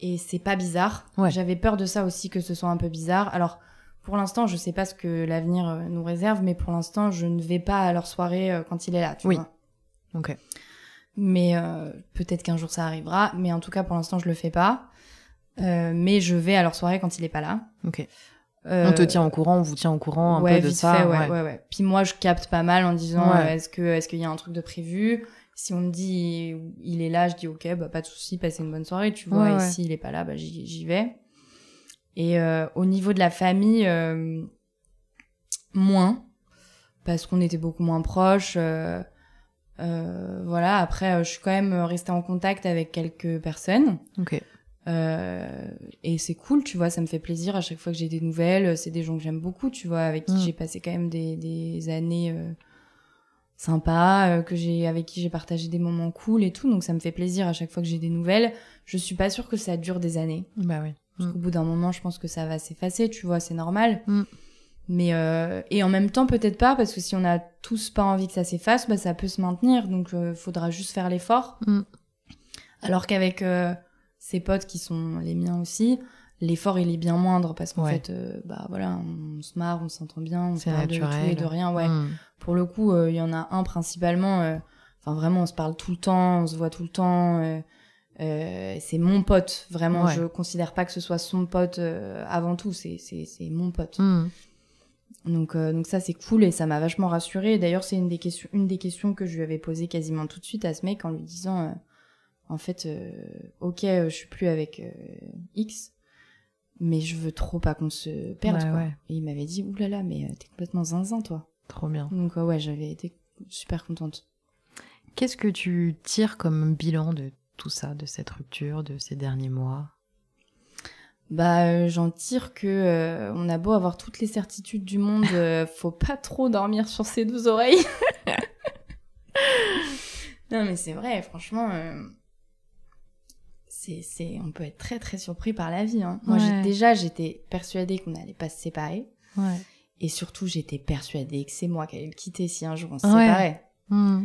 et c'est pas bizarre. Ouais. J'avais peur de ça aussi, que ce soit un peu bizarre. Alors pour l'instant, je sais pas ce que l'avenir euh, nous réserve, mais pour l'instant, je ne vais pas à leur soirée euh, quand il est là. Tu Oui. vois. Ok. Mais euh, peut-être qu'un jour ça arrivera. Mais en tout cas, pour l'instant, je le fais pas. Euh, mais je vais à leur soirée quand il est pas là. Ok. Euh, On te tient au courant, on vous tient au courant un ouais, peu de vite ça. fait, ouais, ouais, ouais. Puis moi, je capte pas mal en disant euh, est-ce que est-ce qu'il y a un truc de prévu? Si on me dit il est là, je dis ok, bah pas de souci, passez une bonne soirée, tu vois. Et s'il est pas là, bah j'y vais. Et euh, au niveau de la famille, euh, moins parce qu'on était beaucoup moins proches. euh, euh, voilà. Après, euh, je suis quand même restée en contact avec quelques personnes. Ok. Euh, et c'est cool, tu vois, ça me fait plaisir à chaque fois que j'ai des nouvelles. C'est des gens que j'aime beaucoup, tu vois, avec qui Mm. j'ai passé quand même des, des années euh, sympas, euh, que j'ai avec qui j'ai partagé des moments cool et tout. Donc ça me fait plaisir à chaque fois que j'ai des nouvelles. Je suis pas sûre que ça dure des années. Bah oui. Parce Mm. qu'au bout d'un moment, je pense que ça va s'effacer, tu vois, c'est normal. Mm. Mais euh, et en même temps, peut-être pas, parce que si on a tous pas envie que ça s'efface, bah ça peut se maintenir. Donc, euh, faudra juste faire l'effort. Alors qu'avec euh, ses potes qui sont les miens aussi, l'effort il est bien moindre parce qu'en Ouais. fait, euh, bah voilà, on se marre, on s'entend bien, on se parle de tout et de rien. Ouais. Mm. Pour le coup, euh, il y en a un principalement. euh, Enfin, vraiment, on se parle tout le temps, on se voit tout le temps. c'est mon pote, vraiment. Ouais. Je considère pas que ce soit son pote avant tout. C'est c'est c'est mon pote. Mm. Donc donc ça c'est cool et ça m'a vachement rassurée. D'ailleurs, c'est une des questions une des questions que je lui avais posées quasiment tout de suite à ce mec en lui disant en fait euh, OK, euh, je suis plus avec euh, X mais je veux trop pas qu'on se perde Ouais, quoi. ouais. Et il m'avait dit oulala mais t'es complètement zinzin toi. Trop bien. Donc ouais, j'avais été super contente. Qu'est-ce que tu tires comme bilan de tout ça, de cette rupture, de ces derniers mois? Bah, euh, j'en tire que euh, on a beau avoir toutes les certitudes du monde, euh, faut pas trop dormir sur ses deux oreilles. non, mais c'est vrai, franchement, c'est, on peut être très très surpris par la vie. Hein. Moi, Ouais. déjà, j'étais persuadée qu'on n'allait pas se séparer, Ouais. et surtout, j'étais persuadée que c'est moi qui allais le quitter si un jour on se Ouais. séparait. Mm.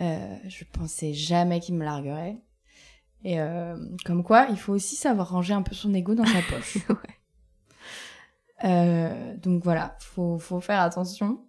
Euh, je pensais jamais qu'il me larguerait. Et euh, comme quoi, il faut aussi savoir ranger un peu son ego dans sa poche. Euh, donc voilà, faut, faut faire attention.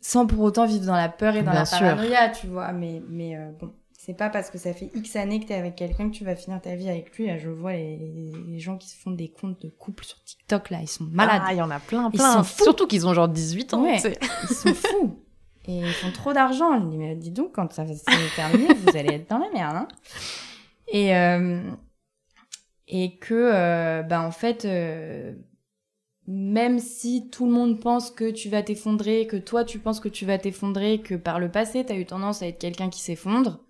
Sans pour autant vivre dans la peur et dans Bien la sûr. paranoïa, tu vois. Mais, mais bon, c'est pas parce que ça fait X années que t'es avec quelqu'un que tu vas finir ta vie avec lui. Là, je vois les, les gens qui se font des comptes de couple sur TikTok, là, ils sont malades. Ah, il y en a plein, Ils plein. sont. Surtout qu'ils ont genre 18 ans. Ouais. tu. Ils sont fous. Et ils font trop d'argent. Je dis, mais dis donc, quand ça va se terminer, vous allez être dans la merde. Hein. Et, euh, et que, euh, bah, en fait, euh, même si tout le monde pense que tu vas t'effondrer, que toi, tu penses que tu vas t'effondrer, que par le passé, t'as eu tendance à être quelqu'un qui s'effondre,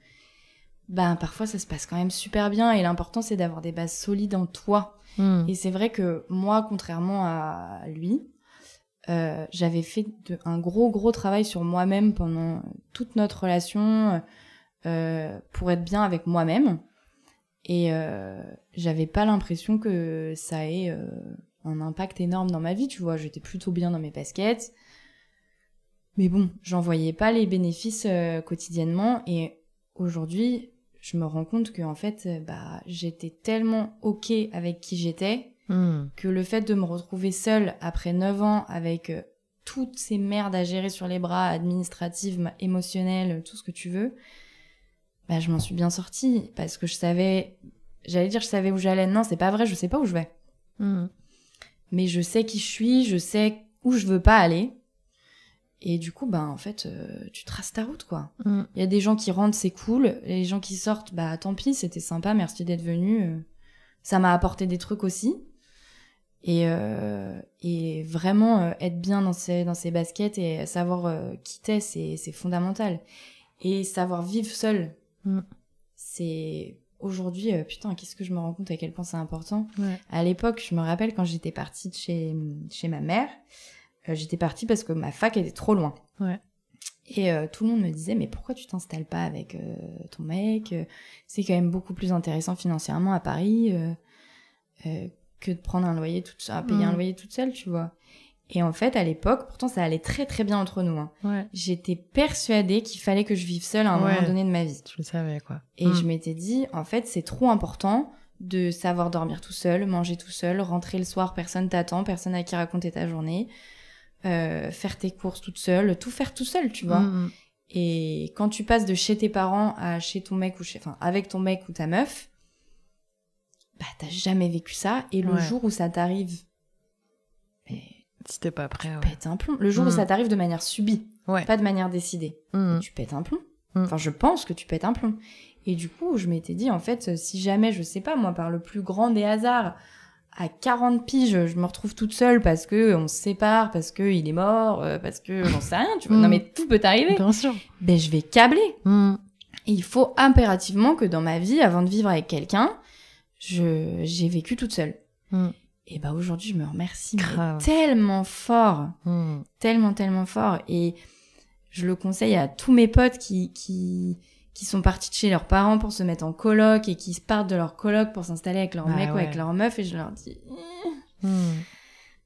ben, parfois, ça se passe quand même super bien. Et l'important, c'est d'avoir des bases solides en toi. Mm. Et c'est vrai que moi, contrairement à lui, euh, j'avais fait de- un gros gros travail sur moi-même pendant toute notre relation euh, pour être bien avec moi-même. Et euh, j'avais pas l'impression que ça ait euh, un impact énorme dans ma vie, tu vois. J'étais plutôt bien dans mes baskets. Mais bon, j'en voyais pas les bénéfices quotidiennement. Et aujourd'hui, je me rends compte que en fait, euh, bah, j'étais tellement ok avec qui j'étais Mm. que le fait de me retrouver seule après 9 ans avec euh, toutes ces merdes à gérer sur les bras, administratives, émotionnelles, tout ce que tu veux, bah je m'en suis bien sortie parce que je savais, j'allais dire je savais où j'allais. Non, c'est pas vrai, je sais pas où je vais. Mm. Mais je sais qui je suis, je sais où je veux pas aller. Et du coup, bah en fait, euh, tu traces ta route quoi. Mm. Il y a des gens qui rentrent, c'est cool. Les gens qui sortent, bah tant pis, c'était sympa, merci d'être venu. Euh, Ça m'a apporté des trucs aussi. Et, euh, et vraiment euh, être bien dans ses, dans ses baskets et savoir qui t'es, c'est, c'est fondamental. Et savoir vivre seul, Mm. c'est aujourd'hui, putain, qu'est-ce que je me rends compte à quel point c'est important. Ouais. À l'époque, je me rappelle quand j'étais partie de chez, chez ma mère, j'étais partie parce que ma fac était trop loin. Ouais. Et euh, tout le monde me disait, mais pourquoi tu t'installes pas avec euh, ton mec euh, C'est quand même beaucoup plus intéressant financièrement à Paris euh, euh, que de prendre un loyer toute à payer un Mm. loyer toute seule, tu vois. Et en fait, à l'époque, pourtant ça allait très très bien entre nous. hein. Ouais. J'étais persuadée qu'il fallait que je vive seule à un Ouais. moment donné de ma vie. Tu le savais, quoi. Et Mm. je m'étais dit, en fait, c'est trop important de savoir dormir tout seul, manger tout seul, rentrer le soir, personne t'attend, personne à qui raconter ta journée, euh, faire tes courses toute seule, tout faire tout seul, tu vois. Mm, mm. Et quand tu passes de chez tes parents à chez ton mec ou chez, enfin, avec ton mec ou ta meuf, bah, t'as jamais vécu ça. Et le Ouais. jour où ça t'arrive, Si t'es pas prêt, ouais. pète un plomb. Le jour où Mm. ça t'arrive de manière subie, Ouais. pas de manière décidée, tu pètes un plomb. Enfin, je pense que tu pètes un plomb. Et du coup, je m'étais dit, en fait, si jamais, je sais pas, moi, par le plus grand des hasards, à 40 piges, je me retrouve toute seule parce que on se sépare, parce que il est mort, euh, parce que j'en sais rien, tu vois. Mm. Non, mais tout peut arriver. Bien sûr. Ben, je vais câbler. Mm. Et il faut impérativement que dans ma vie, avant de vivre avec quelqu'un, je j'ai vécu toute seule. Mm. Et bah aujourd'hui, je me remercie tellement fort, Mm. tellement tellement fort. Et je le conseille à tous mes potes qui qui qui sont partis de chez leurs parents pour se mettre en coloc et qui partent de leur coloc pour s'installer avec leur Bah mec ou avec leur meuf. Et je leur dis, Mm.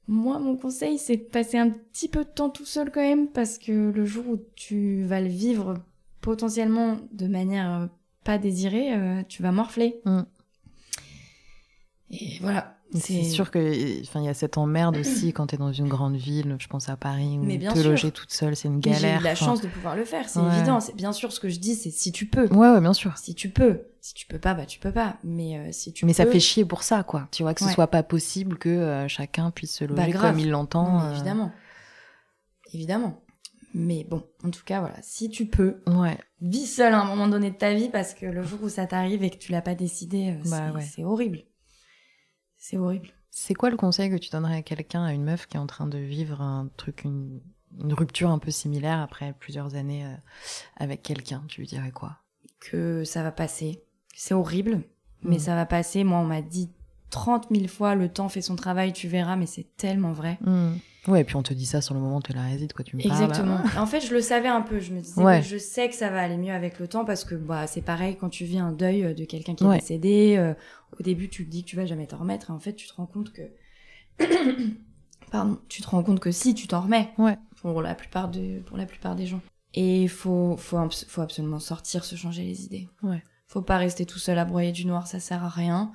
moi, mon conseil, c'est de passer un petit peu de temps tout seul quand même, parce que le jour où tu vas le vivre potentiellement de manière euh, pas désirée, euh, tu vas morfler. Mm. Et voilà. C'est sûr que, enfin, il y a cette emmerde aussi quand t'es dans une grande ville. Je pense à Paris où Mais bien te sûr. loger toute seule, c'est une Mais J'ai galère. eu la enfin. chance de pouvoir le faire, c'est Ouais. évident. C'est bien sûr ce que je dis, c'est si tu peux. Ouais, ouais, bien sûr. Si tu peux. Si tu peux pas, bah tu peux pas. Mais euh, si tu Mais ça fait chier pour ça, quoi. Tu vois que ce Ouais. soit pas possible que euh, chacun puisse se loger Bah, comme il l'entend. Euh, évidemment. Évidemment. Mais bon, en tout cas, voilà. Si tu peux, Ouais. vis seul à un moment donné de ta vie parce que le jour où ça t'arrive et que tu l'as pas décidé, Bah c'est horrible. C'est horrible. C'est quoi le conseil que tu donnerais à quelqu'un, à une meuf qui est en train de vivre un truc, une, une rupture un peu similaire après plusieurs années euh, avec quelqu'un? Tu lui dirais quoi? Que ça va passer. C'est horrible, mais Mm. ça va passer. Moi, on m'a dit 30 000 fois, le temps fait son travail, tu verras, mais c'est tellement vrai. Ouais, et puis on te dit ça sur le moment, tu la réside, quoi. Tu me parles. Exactement. En fait, je le savais un peu. Je me disais, Ouais. je sais que ça va aller mieux avec le temps parce que bah, c'est pareil quand tu vis un deuil euh, de quelqu'un qui est décédé. euh, au début, tu te dis que tu vas jamais t'en remettre. Et en fait, tu te rends compte que. Pardon. Tu te rends compte que si, tu t'en remets. Ouais. Pour la plupart, de, pour la plupart des gens. Et il faut, faut, faut absolument sortir, se changer les idées. Ouais. Faut pas rester tout seul à broyer du noir, ça sert à rien.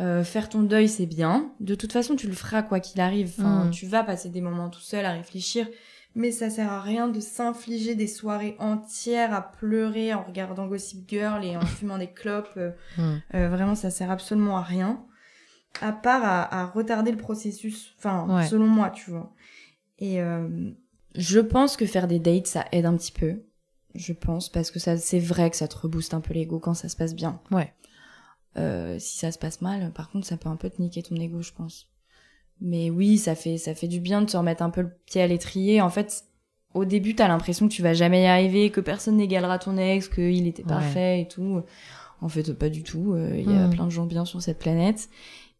Euh, faire ton deuil, c'est bien. De toute façon, tu le feras quoi qu'il arrive. Enfin, Mm. Tu vas passer des moments tout seul à réfléchir. Mais ça sert à rien de s'infliger des soirées entières à pleurer en regardant Gossip Girl et en fumant des clopes. Euh, Mm. euh, vraiment, ça sert absolument à rien. À part à, à retarder le processus. Enfin, Ouais. selon moi, tu vois. Et euh, je pense que faire des dates, ça aide un petit peu. Je pense, parce que ça, c'est vrai que ça te rebooste un peu l'ego quand ça se passe bien. Ouais. Euh, si ça se passe mal, par contre, ça peut un peu te niquer ton ego, je pense. Mais oui, ça fait, ça fait du bien de se remettre un peu le pied à l'étrier. En fait, au début, t'as l'impression que tu vas jamais y arriver, que personne n'égalera ton ex, qu'il était Ouais. parfait et tout. En fait, pas du tout. Euh, Il y a Mm. plein de gens bien sur cette planète.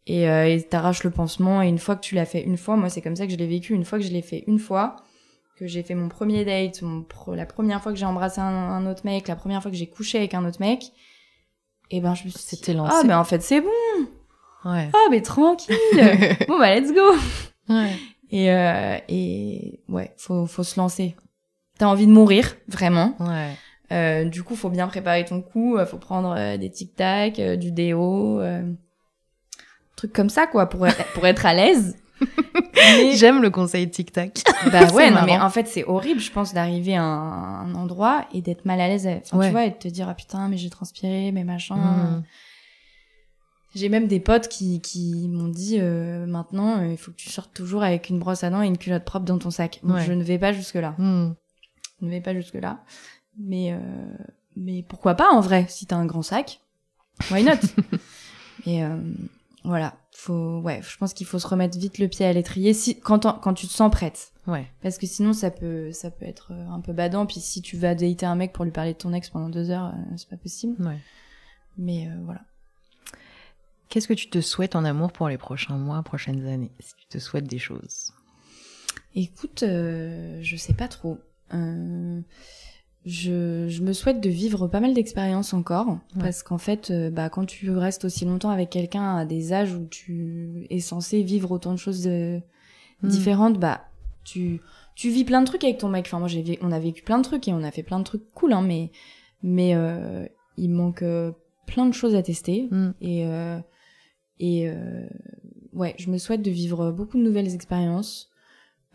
Et euh, t'arraches le pansement. Et une fois que tu l'as fait une fois, moi, c'est comme ça que je l'ai vécu. Une fois que je l'ai fait une fois, que j'ai fait mon premier date, mon pro- la première fois que j'ai embrassé un, un autre mec, la première fois que j'ai couché avec un autre mec, et ben je me suis dit, C'était lancé. ah mais en fait c'est bon, Ouais. ah mais tranquille, bon bah let's go. Ouais. Et euh, et ouais, faut faut se lancer. T'as envie de mourir vraiment. Ouais. Euh, du coup, faut bien préparer ton coup. euh, Faut prendre euh, des tic tac, euh, du déo, euh, trucs comme ça quoi pour pour être à l'aise. Mais- J'aime le conseil tic-tac. Bah ouais, non, mais en fait, c'est horrible, je pense, d'arriver à un, endroit et d'être mal à l'aise. Enfin, Ouais. tu vois, et de te dire, ah putain, mais j'ai transpiré, mais machin. Mm. J'ai même des potes qui, qui m'ont dit, euh, maintenant, euh, il faut que tu sortes toujours avec une brosse à dents et une culotte propre dans ton sac. Donc, Ouais. je ne vais pas jusque-là. Mm. Je ne vais pas jusque-là. Mais, euh, mais pourquoi pas, en vrai, si t'as un grand sac. Why not? Et voilà, faut, ouais, je pense qu'il faut se remettre vite le pied à l'étrier si, quand, quand tu te sens prête. Ouais. Parce que sinon, ça peut, ça peut être euh, un peu badant. Puis si tu vas dater un mec pour lui parler de ton ex pendant deux heures, euh, c'est pas possible. Ouais. Mais euh, voilà. Qu'est-ce que tu te souhaites en amour pour les prochains mois, prochaines années? Si tu te souhaites des choses. Écoute, euh, je sais pas trop. Euh, je, je me souhaite de vivre pas mal d'expériences encore. Ouais. Parce qu'en fait, euh, bah, quand tu restes aussi longtemps avec quelqu'un à des âges où tu es censé vivre autant de choses euh, Mm. différentes, bah, tu, tu vis plein de trucs avec ton mec. Enfin, moi, j'ai, on a vécu plein de trucs et on a fait plein de trucs cool, hein, mais, mais euh, il manque euh, plein de choses à tester. Mm. Et, euh, et euh, ouais, je me souhaite de vivre beaucoup de nouvelles expériences,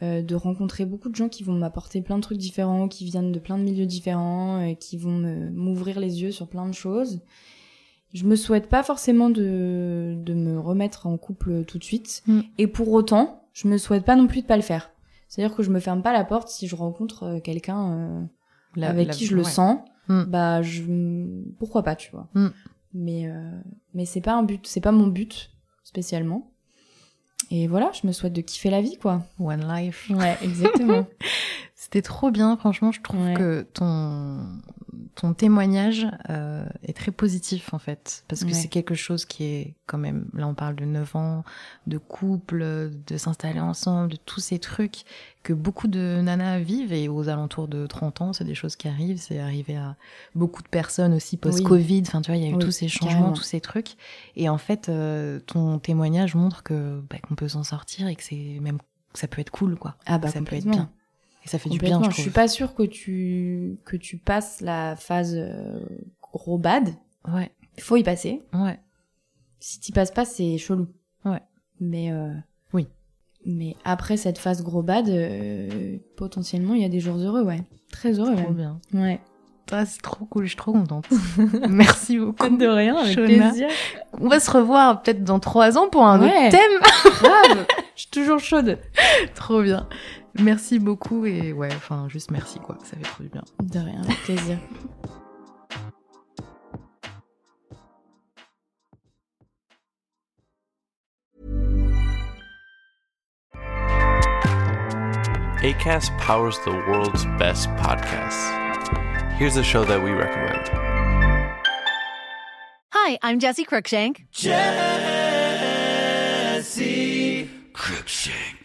euh, de rencontrer beaucoup de gens qui vont m'apporter plein de trucs différents, qui viennent de plein de milieux différents, et qui vont m'ouvrir les yeux sur plein de choses. Je me souhaite pas forcément de, de me remettre en couple tout de suite. Mm. Et pour autant, je me souhaite pas non plus de pas le faire. C'est-à-dire que je me ferme pas la porte si je rencontre euh, quelqu'un euh, La- avec la- qui je le ouais. sens, Mm. bah je pourquoi pas, tu vois. Mm. Mais euh, mais c'est pas un but, c'est pas mon but spécialement. Et voilà, je me souhaite de kiffer la vie quoi. One life. Ouais, exactement. C'était trop bien, franchement. Je trouve Ouais. que ton ton témoignage euh, est très positif en fait, parce que Ouais. c'est quelque chose qui est quand même, là on parle de 9 ans, de couple, de s'installer ensemble, de tous ces trucs que beaucoup de nanas vivent et aux alentours de 30 ans, c'est des choses qui arrivent, c'est arrivé à beaucoup de personnes aussi post-Covid, enfin tu vois, il y a eu Oui, tous ces changements, carrément. tous ces trucs. Et en fait, euh, ton témoignage montre que bah, qu'on peut s'en sortir et que c'est même que ça peut être cool quoi. Ah bah ça peut être bien. Et ça fait du bien, je je suis pas sûre que tu que tu passes la phase euh, gros bad. Ouais, Il faut y passer. ouais. Si t'y passes pas, c'est chelou. Ouais. Mais euh, Oui. Mais après cette phase gros bad, euh, potentiellement il y a des jours heureux, ouais. Très heureux Trop même. bien. Ouais. Ah, c'est trop cool, je suis trop contente. Merci beaucoup. De rien, avec Shona. plaisir. On va se revoir peut-être dans trois ans pour un Ouais. autre thème. Grave. Je suis toujours chaude. trop bien. Merci beaucoup et ouais, enfin juste merci quoi, ça fait trop du bien. De rien, avec plaisir. ACAST powers the world's best podcasts. Here's a show that we recommend. Hi, I'm Jesse Cruikshank. Jesse Cruikshank.